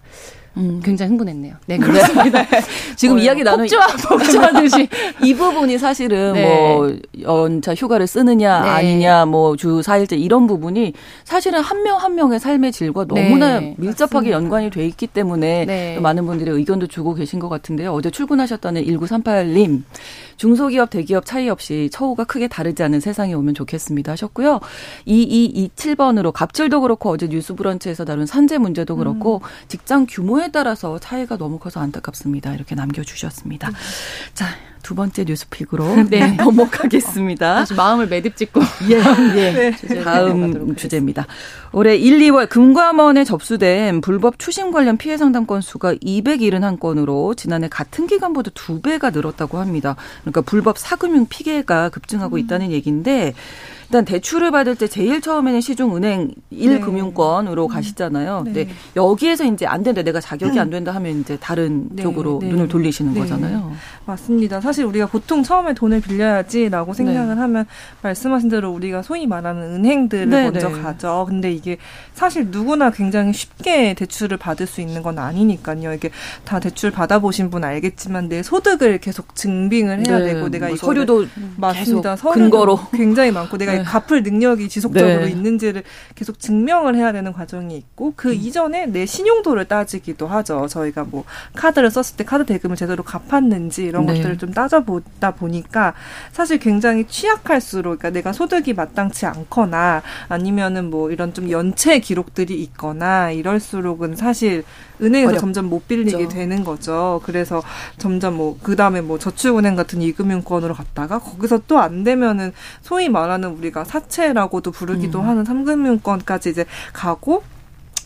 음. 굉장히 흥분했네요. 네, 그렇습니다. <laughs> 지금 어, 이야기 나누 폭주하, <laughs> 폭주하듯이. <laughs> 이 부분이 사실은 네. 뭐, 연차 휴가를 쓰느냐, 네. 아니냐, 뭐, 주 4일째 이런 부분이 사실은 한 명한 한 명의 삶의 질과 너무나 네. 밀접하게 맞습니다. 연관이 돼 있기 때문에 네. 많은 분들이 의견도 주고 계신 것 같은데요. 어제 출근하셨다는 1938님. 중소기업, 대기업 차이 없이 처우가 크게 다르지 않은 세상이 오면 좋겠습니다 하셨고요. 2227번으로 갑질도 그렇고 어제 뉴스 브런치에서 다룬 산재 문제도 그렇고 음. 직장 규모에 따라서 차이가 너무 커서 안타깝습니다. 이렇게 남겨주셨습니다. 음. 자, 두 번째 뉴스픽으로 <laughs> 네. <laughs> 넘어가겠습니다. 아주 마음을 매듭 짓고 예, 예. <laughs> 네. 다음 주제입니다. 올해 1, 2월 금감원에 접수된 불법 추심 관련 피해 상담 건수가 271건으로 지난해 같은 기간보다 두 배가 늘었다고 합니다. 그러니까 불법 사금융 피해가 급증하고 음. 있다는 얘기인데 일단 대출을 받을 때 제일 처음에는 시중은행 1금융권으로 네. 가시잖아요. 네. 근데 여기에서 이제 안 된다, 내가 자격이 안 된다 하면 이제 다른 네. 쪽으로 네. 눈을 돌리시는 네. 거잖아요. 맞습니다. 사실 우리가 보통 처음에 돈을 빌려야지라고 생각을 네. 하면 말씀하신 대로 우리가 소위 말하는 은행들을 먼저 가죠. 근데 이게 사실 누구나 굉장히 쉽게 대출을 받을 수 있는 건 아니니까요. 이게 다 대출 받아보신 분 알겠지만 내 소득을 계속 증빙을 해야 되고 내가 뭐 이거 서류도 맞습니다. 서류도 근거로 굉장히 많고 내가 네. 갚을 능력이 지속적으로 네. 있는지를 계속 증명을 해야 되는 과정이 있고 그 음. 이전에 내 신용도를 따지기도 하죠. 저희가 뭐 카드를 썼을 때 카드 대금을 제대로 갚았는지 이런 네. 것들을 좀 따져보다 보니까 사실 굉장히 취약할수록 그러니까 내가 소득이 마땅치 않거나 아니면은 뭐 이런 좀 연체 기록들이 있거나 이럴수록은 사실 은행에서 어렵죠. 점점 못 빌리게 되는 거죠. 그래서 점점 뭐 그다음에 뭐 저축은행 같은 이금융권으로 갔다가 거기서 또 안 되면은 소위 말하는 우리 가 사채라고도 부르기도 음. 하는 삼금융권까지 이제 가고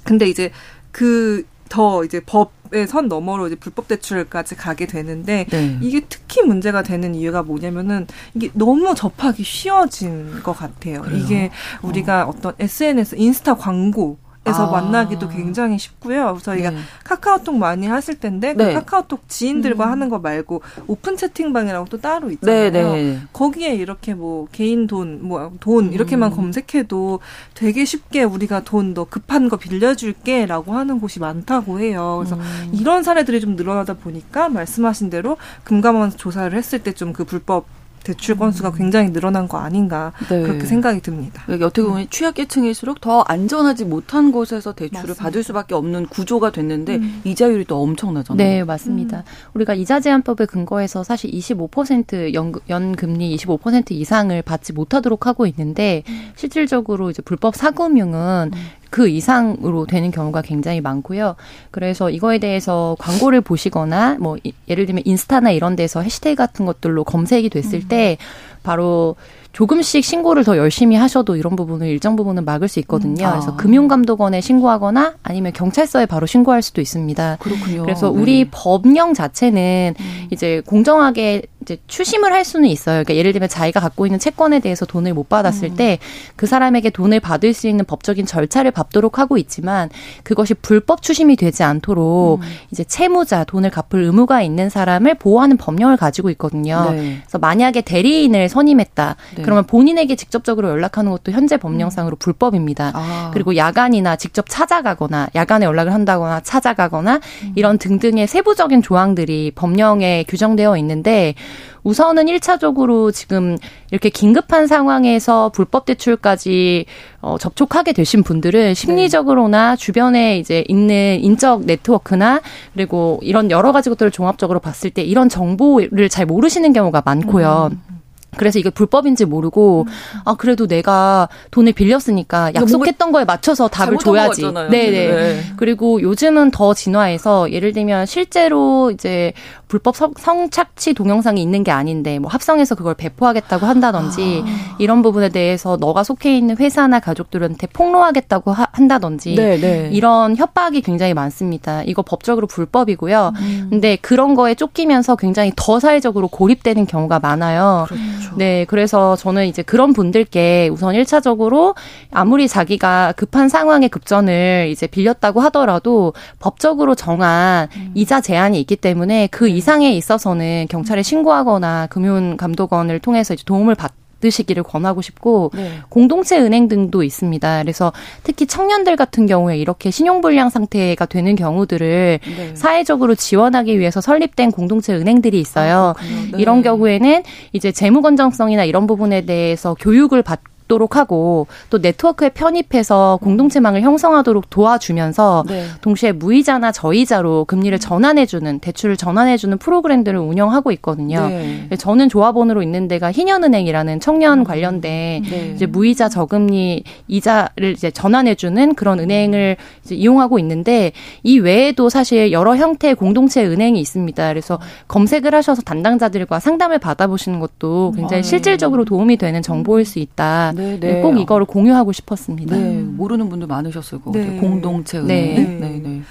근데 이제 그 더 이제 법 의 선 너머로 이제 불법 대출까지 가게 되는데 네. 이게 특히 문제가 되는 이유가 뭐냐면은 이게 너무 접하기 쉬워진 것 같아요. 그래요? 이게 우리가 어. 어떤 SNS 인스타 광고 에서 아. 만나기도 굉장히 쉽고요. 저희가 네. 카카오톡 많이 하실 텐데 그 네. 그 카카오톡 지인들과 음. 하는 거 말고 오픈 채팅방이라고 또 따로 있잖아요. 네, 네. 거기에 이렇게 뭐 개인 돈, 뭐 돈 이렇게만 음. 검색해도 되게 쉽게 우리가 돈더 급한 거 빌려줄게라고 하는 곳이 많다고 해요. 그래서 음. 이런 사례들이 좀 늘어나다 보니까 말씀하신 대로 금감원 조사를 했을 때 좀 그 불법 대출 건수가 음. 굉장히 늘어난 거 아닌가 네. 그렇게 생각이 듭니다. 어떻게 보면 취약계층일수록 더 안전하지 못한 곳에서 대출을 맞습니다. 받을 수밖에 없는 구조가 됐는데 음. 이자율이 또 엄청나잖아요. 네, 맞습니다. 음. 우리가 이자 제한법에 근거해서 사실 25% 연, 연금리 25% 이상을 받지 못하도록 하고 있는데 음. 실질적으로 이제 불법 사금융은 음. 그 이상으로 되는 경우가 굉장히 많고요. 그래서 이거에 대해서 광고를 보시거나 뭐 예를 들면 인스타나 이런 데서 해시태그 같은 것들로 검색이 됐을 음. 때 바로 조금씩 신고를 더 열심히 하셔도 이런 부분을 일정 부분은 막을 수 있거든요. 음. 아. 그래서 금융감독원에 신고하거나 아니면 경찰서에 바로 신고할 수도 있습니다. 그렇군요. 그래서 우리 네. 법령 자체는 음. 이제 공정하게 이제 추심을 할 수는 있어요. 그러니까 예를 들면 자기가 갖고 있는 채권에 대해서 돈을 못 받았을 음. 때그 사람에게 돈을 받을 수 있는 법적인 절차를 밟도록 하고 있지만 그것이 불법 추심이 되지 않도록 음. 이제 채무자 돈을 갚을 의무가 있는 사람을 보호하는 법령을 가지고 있거든요. 네. 그래서 만약에 대리인을 선임했다. 네. 그러면 본인에게 직접적으로 연락하는 것도 현재 법령상으로 음. 불법입니다. 아. 그리고 야간이나 직접 찾아가거나 야간에 연락을 한다거나 찾아가거나 음. 이런 등등의 세부적인 조항들이 법령에 규정되어 있는데 우선은 1차적으로 지금 이렇게 긴급한 상황에서 불법 대출까지 어, 접촉하게 되신 분들은 심리적으로나 주변에 이제 있는 인적 네트워크나 그리고 이런 여러 가지 것들을 종합적으로 봤을 때 이런 정보를 잘 모르시는 경우가 많고요. 음. 그래서 이게 불법인지 모르고 음. 아 그래도 내가 돈을 빌렸으니까 약속했던 거에 맞춰서 답을 줘야지. 네네. 네. 그리고 요즘은 더 진화해서 예를 들면 실제로 이제 불법 성착취 동영상이 있는 게 아닌데 뭐 합성해서 그걸 배포하겠다고 한다든지 아. 이런 부분에 대해서 너가 속해 있는 회사나 가족들한테 폭로하겠다고 하, 한다든지 네네. 네. 이런 협박이 굉장히 많습니다. 이거 법적으로 불법이고요. 음. 근데 그런 거에 쫓기면서 굉장히 더 사회적으로 고립되는 경우가 많아요. 그렇 죠. 네, 그래서 저는 이제 그런 분들께 우선 1차적으로 아무리 자기가 급한 상황에 급전을 이제 빌렸다고 하더라도 법적으로 정한 음. 이자 제한이 있기 때문에 그 네. 이상에 있어서는 경찰에 신고하거나 금융감독원을 통해서 이제 도움을 받 드시기를 권하고 싶고 네. 공동체 은행 등도 있습니다. 그래서 특히 청년들 같은 경우에 이렇게 신용불량 상태가 되는 경우들을 네. 사회적으로 지원하기 위해서 설립된 공동체 은행들이 있어요. 아, 네. 이런 경우에는 이제 재무 건전성이나 이런 부분에 대해서 교육을 받고 있도록 하고 또 네트워크에 편입해서 공동체망을 형성하도록 도와주면서 네. 동시에 무이자나 저이자로 금리를 전환해주는 대출을 전환해주는 프로그램들을 운영하고 있거든요. 네. 저는 조합원으로 있는 데가 희년은행이라는 청년 음. 관련된 네. 이제 무이자 저금리 이자를 이제 전환해주는 그런 은행을 이용하고 있는데 이 외에도 사실 여러 형태의 공동체 은행이 있습니다. 그래서 검색을 하셔서 담당자들과 상담을 받아보시는 것도 굉장히 아, 네. 실질적으로 도움이 되는 정보일 수 있다. 네, 네. 꼭 이거를 공유하고 싶었습니다. 네, 모르는 분들 많으셨을 것 같아요. 네. 공동체 은행. 네. 네, 네.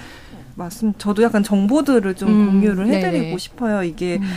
맞습니다. 저도 약간 정보들을 좀 음, 공유를 해드리고 싶어요. 이게, 음.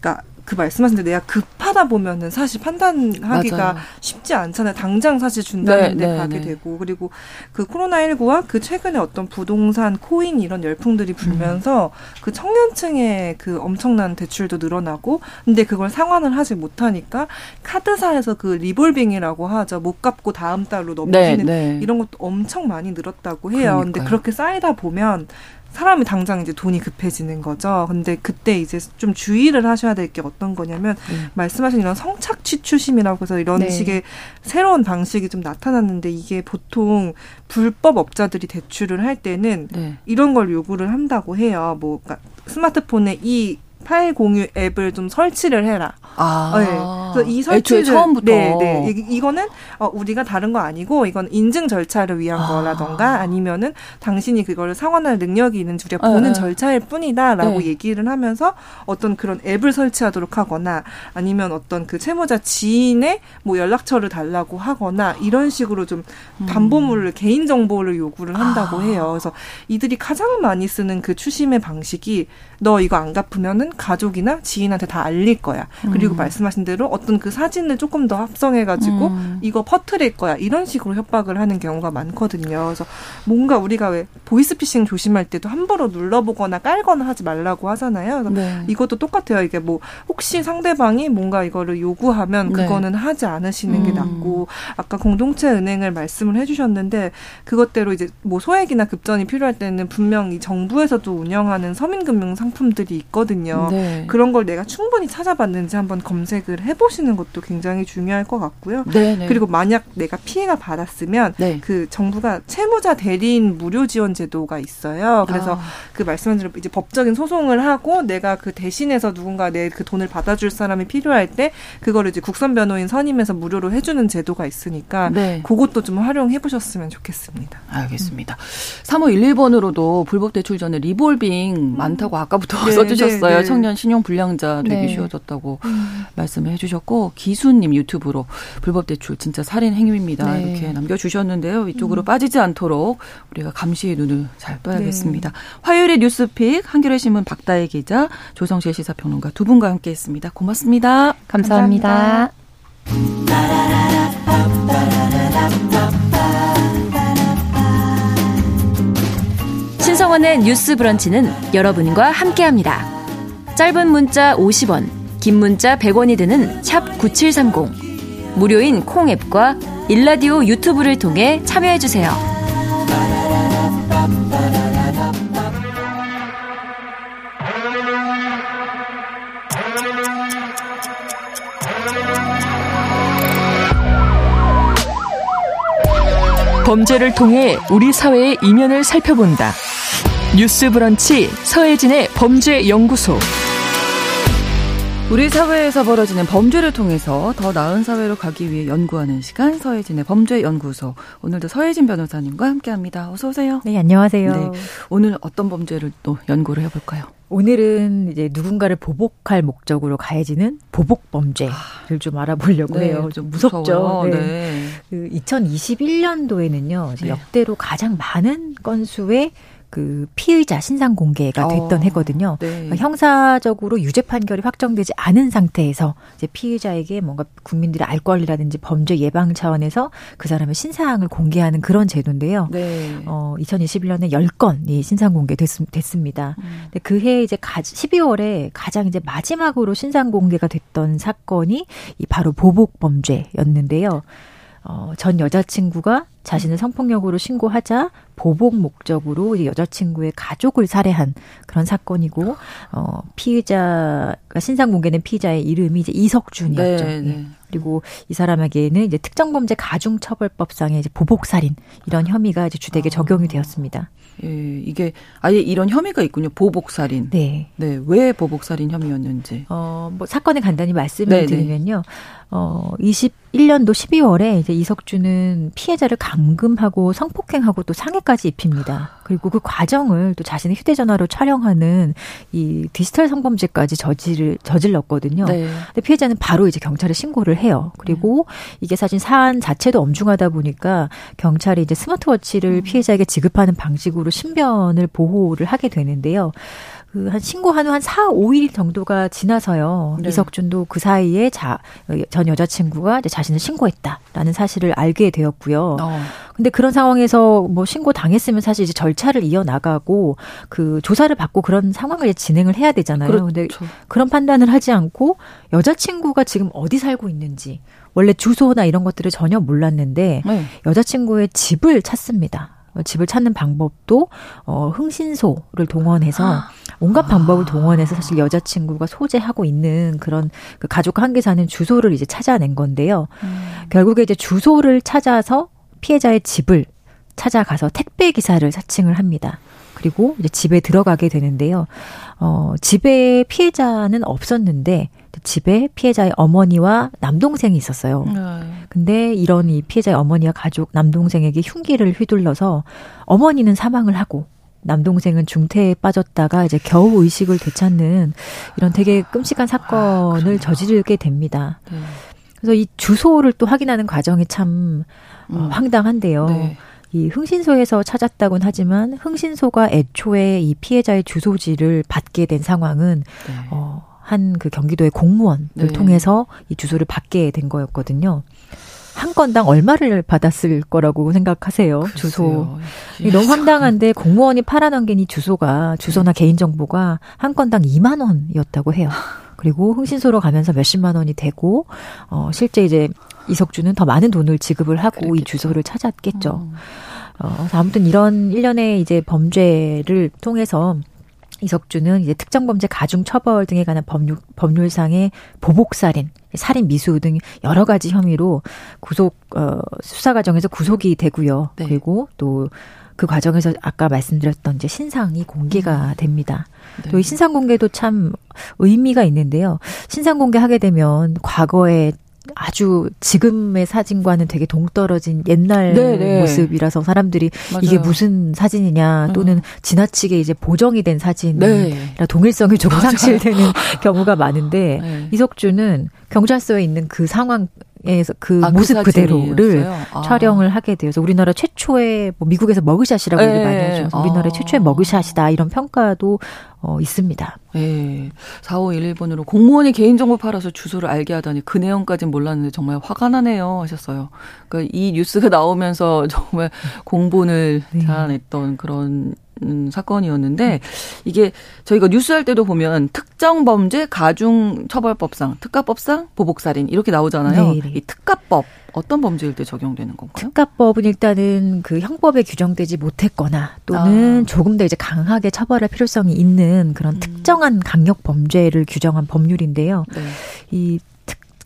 그러니까 그 말씀하신 대로 내가 급하다 보면은 사실 판단하기가 맞아요. 쉽지 않잖아요. 당장 사실 준다는 데 네, 네, 가게 네. 되고 그리고 그 코로나19와 그 최근에 어떤 부동산, 코인 이런 열풍들이 불면서 음. 그 청년층의 그 엄청난 대출도 늘어나고 근데 그걸 상환을 하지 못하니까 카드사에서 그 리볼빙이라고 하죠. 못 갚고 다음 달로 넘기는 네, 네. 이런 것도 엄청 많이 늘었다고 해요. 그러니까요. 근데 그렇게 쌓이다 보면 사람이 당장 이제 돈이 급해지는 거죠. 근데 그때 이제 좀 주의를 하셔야 될 게 어떤 거냐면 음. 말씀하신 이런 성착 취 추심이라고 해서 이런 네. 식의 새로운 방식이 좀 나타났는데 이게 보통 불법 업자들이 대출을 할 때는 네. 이런 걸 요구를 한다고 해요. 뭐 그러니까 스마트폰에 이 파일 공유 앱을 좀 설치를 해라. 아. 네. 그래서 이 설치를 처음부터. 네, 네. 이, 거는 어, 우리가 다른 거 아니고 이건 인증 절차를 위한 아. 거라던가 아니면은 당신이 그거를 상환할 능력이 있는지 우리가 보는 네. 절차일 뿐이다라고 네. 얘기를 하면서 어떤 그런 앱을 설치하도록 하거나 아니면 어떤 그 채무자 지인의 뭐 연락처를 달라고 하거나 이런 식으로 좀 음. 담보물을 음. 개인 정보를 요구를 한다고 아. 해요. 그래서 이들이 가장 많이 쓰는 그 추심의 방식이 너 이거 안 갚으면은 가족이나 지인한테 다 알릴 거야. 그리고 음. 말씀하신 대로 어떤 그 사진을 조금 더 합성해가지고 음. 이거 퍼트릴 거야. 이런 식으로 협박을 하는 경우가 많거든요. 그래서 뭔가 우리가 왜 보이스피싱 조심할 때도 함부로 눌러보거나 깔거나 하지 말라고 하잖아요. 그래서 네. 이것도 똑같아요. 이게 뭐 혹시 상대방이 뭔가 이거를 요구하면 네. 그거는 하지 않으시는 음. 게 낫고 아까 공동체 은행을 말씀을 해주셨는데 그것대로 이제 뭐 소액이나 급전이 필요할 때는 분명히 정부에서도 운영하는 서민금융 상 상품들이 있거든요. 네. 그런 걸 내가 충분히 찾아봤는지 한번 검색을 해보시는 것도 굉장히 중요할 것 같고요. 네, 네. 그리고 만약 내가 피해가 받았으면 네. 그 정부가 채무자 대리인 무료 지원 제도가 있어요. 그래서 아. 그 말씀하신 대로 이제 법적인 소송을 하고 내가 그 대신해서 누군가 내 그 돈을 받아줄 사람이 필요할 때 그거를 이제 국선 변호인 선임해서 무료로 해주는 제도가 있으니까 네. 그것도 좀 활용해 보셨으면 좋겠습니다. 알겠습니다. 음. 3511번으로도 불법 대출 전에 리볼빙 많다고 아까 아까부터 <laughs> 네, 써주셨어요. 네, 네. 청년 신용 불량자 되기 네. 쉬워졌다고 음. 말씀을 해주셨고 기수님 유튜브로 불법 대출 진짜 살인 행위입니다 네. 이렇게 남겨주셨는데요. 이쪽으로 음. 빠지지 않도록 우리가 감시의 눈을 잘 떠야겠습니다. 네. 화요일의 뉴스픽 한겨레 신문 박다혜 기자 조성실 시사평론가 두 분과 함께했습니다. 고맙습니다. 감사합니다. 감사합니다. 신성원의 뉴스 브런치는 여러분과 함께합니다. 짧은 문자 50원, 긴 문자 100원이 드는 샵 9730. 무료인 콩 앱과 일라디오 유튜브를 통해 참여해 주세요. 범죄를 통해 우리 사회의 이면을 살펴본다. 뉴스 브런치 서혜진의 범죄 연구소. 우리 사회에서 벌어지는 범죄를 통해서 더 나은 사회로 가기 위해 연구하는 시간 서혜진의 범죄 연구소. 오늘도 서혜진 변호사님과 함께합니다. 어서 오세요. 네, 안녕하세요. 네, 오늘 어떤 범죄를 또 연구를 해볼까요? 오늘은 이제 누군가를 보복할 목적으로 가해지는 보복 범죄를 아, 좀 알아보려고 네, 해요. 좀 무섭죠. 네. 네. 그 2021년도에는요 네. 역대로 가장 많은 건수의 그 피의자 신상 공개가 어. 됐던 어, 해거든요. 네. 그러니까 형사적으로 유죄 판결이 확정되지 않은 상태에서 이제 피의자에게 뭔가 국민들의 알 권리라든지 범죄 예방 차원에서 그 사람의 신상을 공개하는 그런 제도인데요. 네. 어 2021년에 10건이 신상 공개됐, 습니다 음. 근데 그해 이제 가, 12월에 가장 이제 마지막으로 신상 공개가 됐던 사건이 이 바로 보복 범죄였는데요. 어, 전 여자친구가 자신을 성폭력으로 신고하자 보복 목적으로 여자친구의 가족을 살해한 그런 사건이고 어 피의자가 신상 공개된 피의자의 이름이 이제 이석준이었죠. 네, 네. 예. 그리고 이 사람에게는 이제 특정범죄 가중처벌법상의 이제 보복살인 이런 혐의가 이제 주되게 아. 적용이 되었습니다. 예, 이게 아예 이런 혐의가 있군요. 보복살인. 네. 네, 왜 보복살인 혐의였는지. 어, 뭐 사건을 간단히 말씀을 네네. 드리면요. 어, 21년도 12월에 이제 이석준은 피해자를 감금하고 성폭행하고 또 상해까지 입힙니다. 그리고 그 과정을 또 자신의 휴대전화로 촬영하는 이 디지털 성범죄까지 저지를 저질렀거든요. 네. 근데 피해자는 바로 이제 경찰에 신고를 해요. 그리고 음. 이게 사실 사안 자체도 엄중하다 보니까 경찰이 이제 스마트워치를 음. 피해자에게 지급하는 방식으로 신변을 보호를 하게 되는데요. 그한 신고한 후 한 4, 5일 정도가 지나서요. 네. 이석준도 그 사이에 자, 전 여자친구가 이제 자신을 신고했다라는 사실을 알게 되었고요. 어. 근데 그런 상황에서 뭐 신고 당했으면 사실 이제 절차를 이어나가고 그 조사를 받고 그런 상황을 진행을 해야 되잖아요. 그렇죠. 근데 그런 판단을 하지 않고 여자친구가 지금 어디 살고 있는지 원래 주소나 이런 것들을 전혀 몰랐는데 네. 여자친구의 집을 찾습니다. 집을 찾는 방법도 어 흥신소를 동원해서 아. 온갖 방법을 동원해서 사실 여자친구가 소재하고 있는 그런 그 가족과 함께 사는 주소를 이제 찾아낸 건데요. 음. 결국에 이제 주소를 찾아서 피해자의 집을 찾아가서 택배 기사를 사칭을 합니다. 그리고 이제 집에 들어가게 되는데요. 어, 집에 피해자는 없었는데 집에 피해자의 어머니와 남동생이 있었어요. 네. 근데 이런 이 피해자의 어머니와 가족 남동생에게 흉기를 휘둘러서 어머니는 사망을 하고 남동생은 중태에 빠졌다가 이제 겨우 의식을 되찾는 이런 되게 끔찍한 사건을 아, 저지르게 됩니다. 네. 그래서 이 주소를 또 확인하는 과정이 참 어, 음. 황당한데요. 네. 이 흥신소에서 찾았다곤 하지만 흥신소가 애초에 이 피해자의 주소지를 받게 된 상황은 네. 어, 한 그 경기도의 공무원을 네. 통해서 이 주소를 받게 된 거였거든요. 한 건당 얼마를 받았을 거라고 생각하세요? 글쎄요. 주소. 너무 황당한데 공무원이 팔아넘긴 이 주소가 주소나 네. 개인정보가 한 건당 2만 원이었다고 해요. 그리고 흥신소로 가면서 몇십만 원이 되고 어 실제 이제 이석주는 더 많은 돈을 지급을 하고 그랬겠죠. 이 주소를 찾았겠죠. 어. 어, 아무튼 이런 일련의 이제 범죄를 통해서 이석주는 이제 특정범죄 가중 처벌 등에 관한 법률, 법률상의 보복살인, 살인 미수 등 여러 가지 혐의로 구속 어 수사 과정에서 구속이 되고요. 네. 그리고 또 그 과정에서 아까 말씀드렸던 이제 신상이 공개가 음. 됩니다. 네. 또이 신상 공개도 참 의미가 있는데요. 신상 공개하게 되면 과거에 아주 지금의 사진과는 되게 동떨어진 옛날 네네. 네. 모습이라서 사람들이 맞아요. 이게 무슨 사진이냐 또는 어. 지나치게 이제 보정이 된 사진이라 네. 동일성이 조금. 상실되는 <laughs> 경우가 많은데 네. 이석주는 경찰서에 있는 그 상황 에서 그 아, 그 모습 그 그대로를 아. 촬영을 하게 되어서 우리나라 최초의 뭐 미국에서 머그샷이라고 얘기 많이 하죠. 아. 우리나라 최초의 머그샷이다 이런 평가도 어, 있습니다. 예. 4511번으로 공무원이 개인정보 팔아서 주소를 알게 하다니 그 내용까지는 몰랐는데 정말 화가 나네요 하셨어요. 그러니까 이 뉴스가 나오면서 <laughs> 정말 공분을 네. 자아냈던 그런 음, 사건이었는데 이게 저희가 뉴스 할 때도 보면 특정 범죄 가중 처벌법상, 특가법상 보복살인 이렇게 나오잖아요. 네, 네. 이 특가법 어떤 범죄일 때 적용되는 건가요? 특가법은 일단은 그 형법에 규정되지 못했거나 또는 아. 조금 더 이제 강하게 처벌할 필요성이 있는 그런 음. 특정한 강력 범죄를 규정한 법률인데요. 네. 이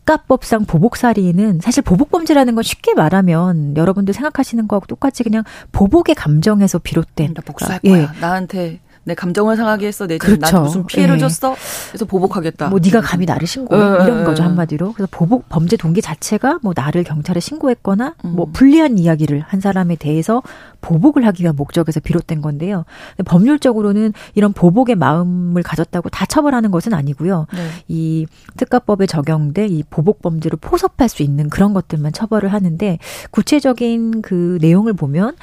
특가법상 보복살인은 사실 보복범죄라는 건 쉽게 말하면 여러분들 생각하시는 거하고 똑같이 그냥 보복의 감정에서 비롯된. 나 복수할 거야. 예. 나한테 내 감정을 상하게 했어. 내 그렇죠. 나한테 무슨 피해를 예. 줬어. 그래서 보복하겠다. 뭐 네가 감히 나를 신고해 예. 이런 거죠 한마디로. 그래서 보복 범죄 동기 자체가 뭐 나를 경찰에 신고했거나 음. 뭐 불리한 이야기를 한 사람에 대해서 보복을 하기 위한 목적에서 비롯된 건데요. 법률적으로는 이런 보복의 마음을 가졌다고 다 처벌하는 것은 아니고요. 네. 이 특가법에 적용돼 이 보복 범죄로 포섭할 수 있는 그런 것들만 처벌을 하는데 구체적인 그 내용을 보면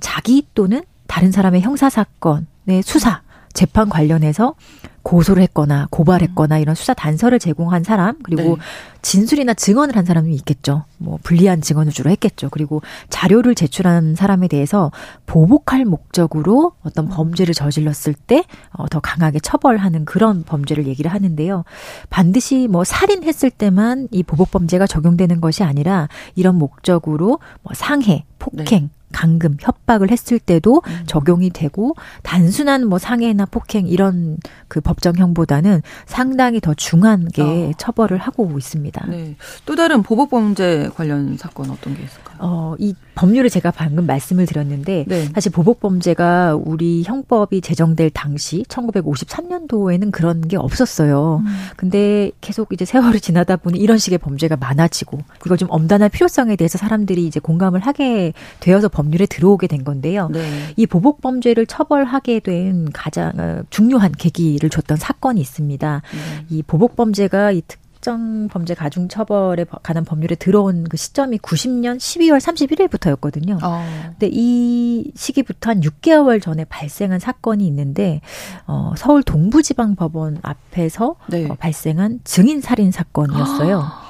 자기 또는 다른 사람의 형사 사건의 수사 재판 관련해서 고소를 했거나 고발했거나 이런 수사 단서를 제공한 사람 그리고 네. 진술이나 증언을 한 사람이 있겠죠. 뭐 불리한 증언을 주로 했겠죠. 그리고 자료를 제출한 사람에 대해서 보복할 목적으로 어떤 음. 범죄를 저질렀을 때더 어, 강하게 처벌하는 그런 범죄를 얘기를 하는데요. 반드시 뭐 살인했을 때만 이 보복 범죄가 적용되는 것이 아니라 이런 목적으로 뭐 상해, 폭행, 네. 강금, 협박을 했을 때도 음. 적용이 되고 단순한 뭐 상해나 폭행 이런 그 법정형보다는 상당히 더 중한 게 어. 처벌을 하고 있습니다. 네. 또 다른 보복 범죄 관련 사건 어떤 게 있을까요? 어, 이 법률을 제가 방금 말씀을 드렸는데 네. 사실 보복 범죄가 우리 형법이 제정될 당시 1953년도에는 그런 게 없었어요. 음. 근데 계속 이제 세월이 지나다 보니 이런 식의 범죄가 많아지고 그걸 좀 엄단할 필요성에 대해서 사람들이 이제 공감을 하게 되어서 법률에 들어오게 된 건데요. 네. 이 보복 범죄를 처벌하게 된 가장 어, 중요한 계기를 줬던 사건이 있습니다. 네. 이 보복 범죄가 이 특, 특정 범죄 가중 처벌에 관한 법률에 들어온 그 시점이 90년 12월 31일부터였거든요. 어. 근데 이 시기부터 한 6개월 전에 발생한 사건이 있는데 어 서울 동부지방법원 앞에서 네. 어, 발생한 증인 살인 사건이었어요.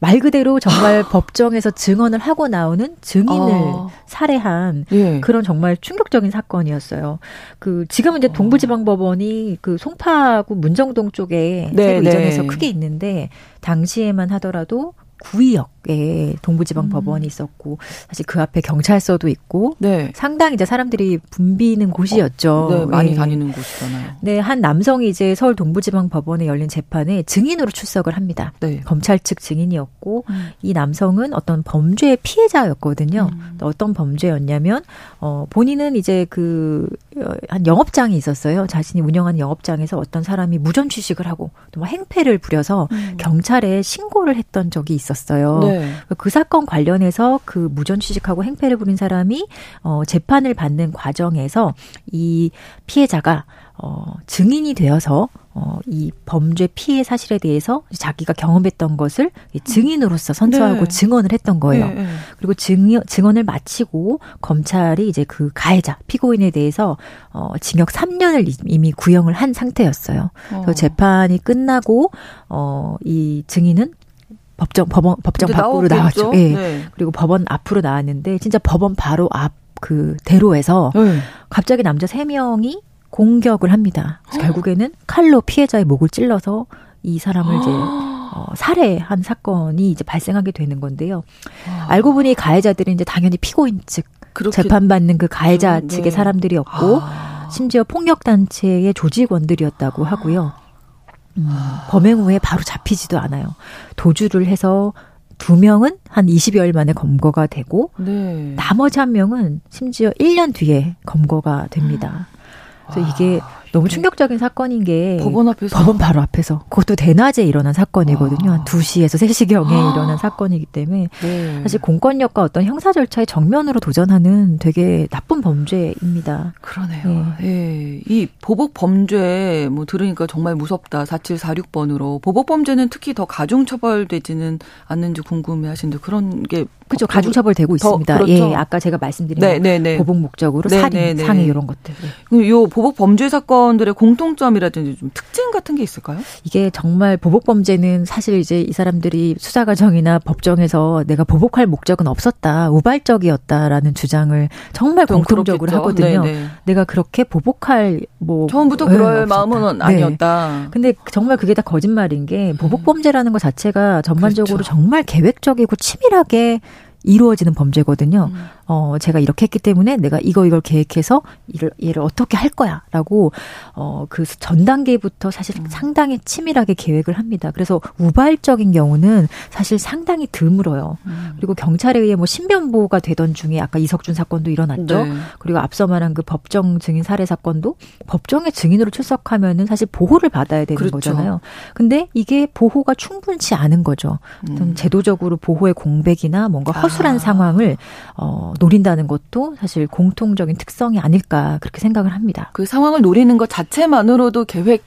말 그대로 정말 법정에서 증언을 하고 나오는 증인을 어. 살해한 예. 그런 정말 충격적인 사건이었어요. 그 지금은 이제 어. 동부지방법원이 그 송파구 문정동 쪽에 네, 새로 네. 이전해서 크게 있는데 당시에만 하더라도 구의역에 동부지방 음. 법원이 있었고 사실 그 앞에 경찰서도 있고 네. 상당히 이제 사람들이 붐비는 곳이었죠. 어, 네, 많이 네. 다니는 곳이잖아요. 네, 한 남성이 이제 서울 동부지방 법원에 열린 재판에 증인으로 출석을 합니다. 네. 검찰 측 증인이었고 음. 이 남성은 어떤 범죄의 피해자였거든요. 음. 어떤 범죄였냐면 어 본인은 이제 그 어, 한 영업장이 있었어요. 자신이 운영하는 영업장에서 어떤 사람이 무전 취식을 하고 또 행패를 부려서 음. 경찰에 신고를 했던 적이 있었어요. 네. 그 사건 관련해서 그 무전 취식하고 행패를 부린 사람이 어 재판을 받는 과정에서 이 피해자가 어, 증인이 되어서 어, 이 범죄 피해 사실에 대해서 자기가 경험했던 것을 증인으로서 선처하고 네. 증언을 했던 거예요. 네, 네. 그리고 증, 증언을 마치고 검찰이 이제 그 가해자, 피고인에 대해서 어, 징역 3년을 이미 구형을 한 상태였어요. 그래서 어. 재판이 끝나고 어, 이 증인은 법정 법원 법정 밖으로 나왔죠. 예. 네. 그리고 법원 앞으로 나왔는데 진짜 법원 바로 앞 그 대로에서 네. 갑자기 남자 세 명이 공격을 합니다. 결국에는 칼로 피해자의 목을 찔러서 이 사람을 이제 어, 살해한 사건이 이제 발생하게 되는 건데요. 알고 보니 가해자들은 이제 당연히 피고인 측 재판받는 그 가해자 네. 측의 사람들이었고 아. 심지어 폭력 단체의 조직원들이었다고 하고요. 음, 범행 후에 바로 잡히지도 않아요. 도주를 해서 두 명은 한 20여일 만에 검거가 되고 네. 나머지 한 명은 심지어 1년 뒤에 검거가 됩니다. 그래서 이게 너무 충격적인 사건인 게 법원 앞에서 법원 바로 앞에서 그것도 대낮에 일어난 사건이거든요. 아. 한 2시에서 3시경에 아. 일어난 사건이기 때문에 네. 사실 공권력과 어떤 형사 절차에 정면으로 도전하는 되게 나쁜 범죄입니다. 그러네요. 네. 네. 이 보복 범죄 뭐 들으니까 정말 무섭다. 4746번으로 보복 범죄는 특히 더 가중 처벌되지는 않는지 궁금해 하시는데 그런 게 그렇죠. 가중 처벌되고 있습니다. 그렇죠. 예, 아까 제가 말씀드린 네, 네, 네. 보복 목적으로 네, 살인, 네, 네. 상해 이런 것들. 네. 요 보복 범죄 사건들의 공통점이라든지 좀 특징 같은 게 있을까요? 이게 정말 보복 범죄는 사실 이제 이 사람들이 수사 과정이나 법정에서 내가 보복할 목적은 없었다, 우발적이었다라는 주장을 정말 공통적으로 그렇겠죠. 하거든요. 네네. 내가 그렇게 보복할 뭐 처음부터 그럴 마음은 아니었다. 근데 정말 그게 다 거짓말인 게 보복 범죄라는 것 자체가 전반적으로 그렇죠. 정말 계획적이고 치밀하게 이루어지는 범죄거든요. 음. 어, 제가 이렇게 했기 때문에 내가 이거 이걸 계획해서 이를 얘를 어떻게 할 거야 라고 어, 그 전 단계부터 사실 음. 상당히 치밀하게 계획을 합니다. 그래서 우발적인 경우는 사실 상당히 드물어요. 음. 그리고 경찰에 의해 뭐 신변보호가 되던 중에 아까 이석준 사건도 일어났죠. 네. 그리고 앞서 말한 그 법정 증인 살해 사건도 법정의 증인으로 출석하면은 사실 보호를 받아야 되는 그렇죠. 거잖아요. 근데 이게 보호가 충분치 않은 거죠. 음. 제도적으로 보호의 공백이나 뭔가 허술한 아. 상황을 어 노린다는 것도 사실 공통적인 특성이 아닐까 그렇게 생각을 합니다. 그 상황을 노리는 것 자체만으로도 계획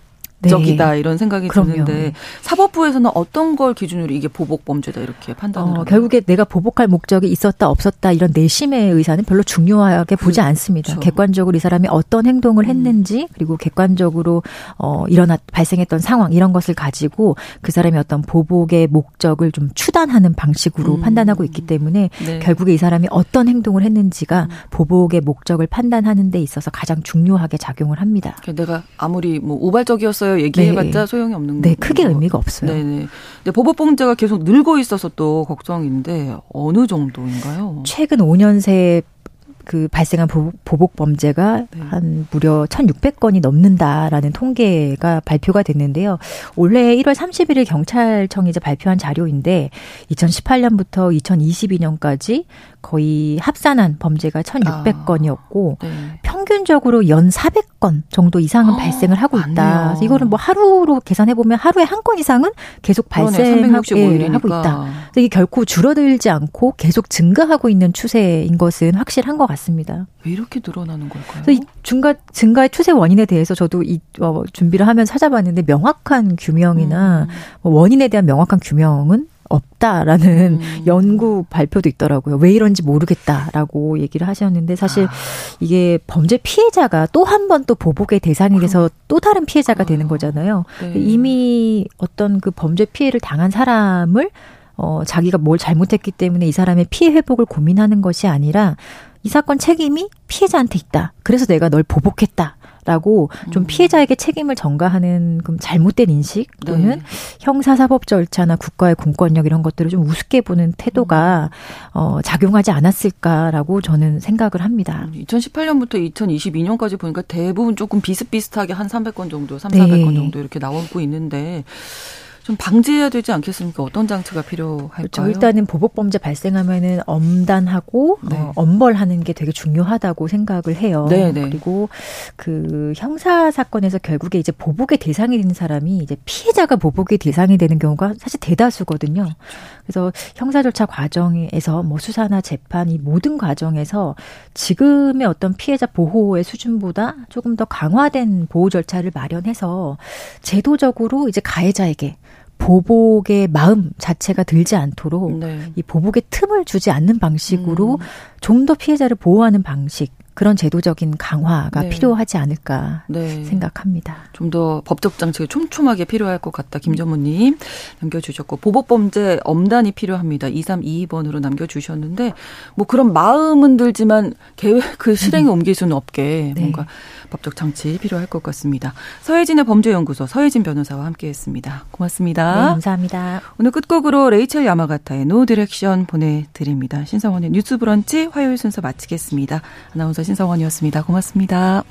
적이다 네. 이런 생각이 그럼요. 드는데 사법부에서는 어떤 걸 기준으로 이게 보복 범죄다 이렇게 판단을 어, 결국에 내가 보복할 목적이 있었다 없었다 이런 내심의 의사는 별로 중요하게 보지 그, 않습니다. 그렇죠. 객관적으로 이 사람이 어떤 행동을 음. 했는지 그리고 객관적으로 어 일어났 발생했던 상황 이런 것을 가지고 그 사람이 어떤 보복의 목적을 좀 추단하는 방식으로 음. 판단하고 있기 때문에 네. 결국에 이 사람이 어떤 행동을 했는지가 음. 보복의 목적을 판단하는 데 있어서 가장 중요하게 작용을 합니다. 내가 아무리 뭐 우발적이었어요 있어요. 얘기해봤자 네. 소용이 없는 네, 크게 의미가 없어요. 네네. 근데 보복범죄가 계속 늘고 있어서 또 걱정인데 어느 정도인가요? 최근 5년 새 그 발생한 보복 범죄가 네. 한 무려 1,600건이 넘는다라는 통계가 발표가 됐는데요. 올해 1월 31일 경찰청이 이제 발표한 자료인데 2018년부터 2022년까지 거의 합산한 범죄가 1,600건이었고 아, 네. 평균적으로 연 400건 정도 이상은 아, 발생을 하고 있다. 이거는 뭐 하루로 계산해 보면 하루에 한 건 이상은 계속 발생하고 예, 하고 있다. 이게 결코 줄어들지 않고 계속 증가하고 있는 추세인 것은 확실한 것 같습니다. 같습니다. 왜 이렇게 늘어나는 걸까요? 이 증가 증가의 추세 원인에 대해서 저도 이 어, 준비를 하면 찾아봤는데 명확한 규명이나 음. 뭐 원인에 대한 명확한 규명은 없다라는 음. <laughs> 연구 발표도 있더라고요. 왜 이런지 모르겠다라고 얘기를 하셨는데 사실 아. 이게 범죄 피해자가 또 한 번 또 보복의 대상이 돼서 또 다른 피해자가 되는 아. 거잖아요. 네. 이미 어떤 그 범죄 피해를 당한 사람을 어, 자기가 뭘 잘못했기 때문에 이 사람의 피해 회복을 고민하는 것이 아니라 이 사건 책임이 피해자한테 있다. 그래서 내가 널 보복했다. 라고 좀 음. 피해자에게 책임을 전가하는 그 잘못된 인식 또는 네. 형사사법 절차나 국가의 공권력 이런 것들을 좀 우습게 보는 태도가 음. 어, 작용하지 않았을까라고 저는 생각을 합니다. 2018년부터 2022년까지 보니까 대부분 조금 비슷비슷하게 한 300건 정도, 3, 400건 네. 정도 이렇게 나오고 있는데 좀 방지해야 되지 않겠습니까? 어떤 장치가 필요할까요? 그렇죠. 일단은 보복 범죄 발생하면은 엄단하고 네. 어, 엄벌하는 게 되게 중요하다고 생각을 해요. 네, 네. 그리고 그 형사 사건에서 결국에 이제 보복의 대상이 되는 사람이 이제 피해자가 보복의 대상이 되는 경우가 사실 대다수거든요. 그래서 형사 절차 과정에서 뭐 수사나 재판 이 모든 과정에서 지금의 어떤 피해자 보호의 수준보다 조금 더 강화된 보호 절차를 마련해서 제도적으로 이제 가해자에게 보복의 마음 자체가 들지 않도록 네. 이 보복의 틈을 주지 않는 방식으로 음. 좀더 피해자를 보호하는 방식 그런 제도적인 강화가 네. 필요하지 않을까 네. 생각합니다. 좀 더 법적 장치가 촘촘하게 필요할 것 같다. 김전무님 남겨주셨고 보복범죄 엄단이 필요합니다. 2322번으로 남겨주셨는데 뭐 그런 마음은 들지만 계획 그 실행에 음. 옮길 수는 없게 네. 뭔가 법적 장치 필요할 것 같습니다. 서혜진의 범죄연구소 서혜진 변호사와 함께했습니다. 고맙습니다. 네, 감사합니다. 오늘 끝곡으로 레이첼 야마가타의 No Direction 보내드립니다. 신성원의 뉴스 브런치 화요일 순서 마치겠습니다. 아나운서 신성원이었습니다. 고맙습니다.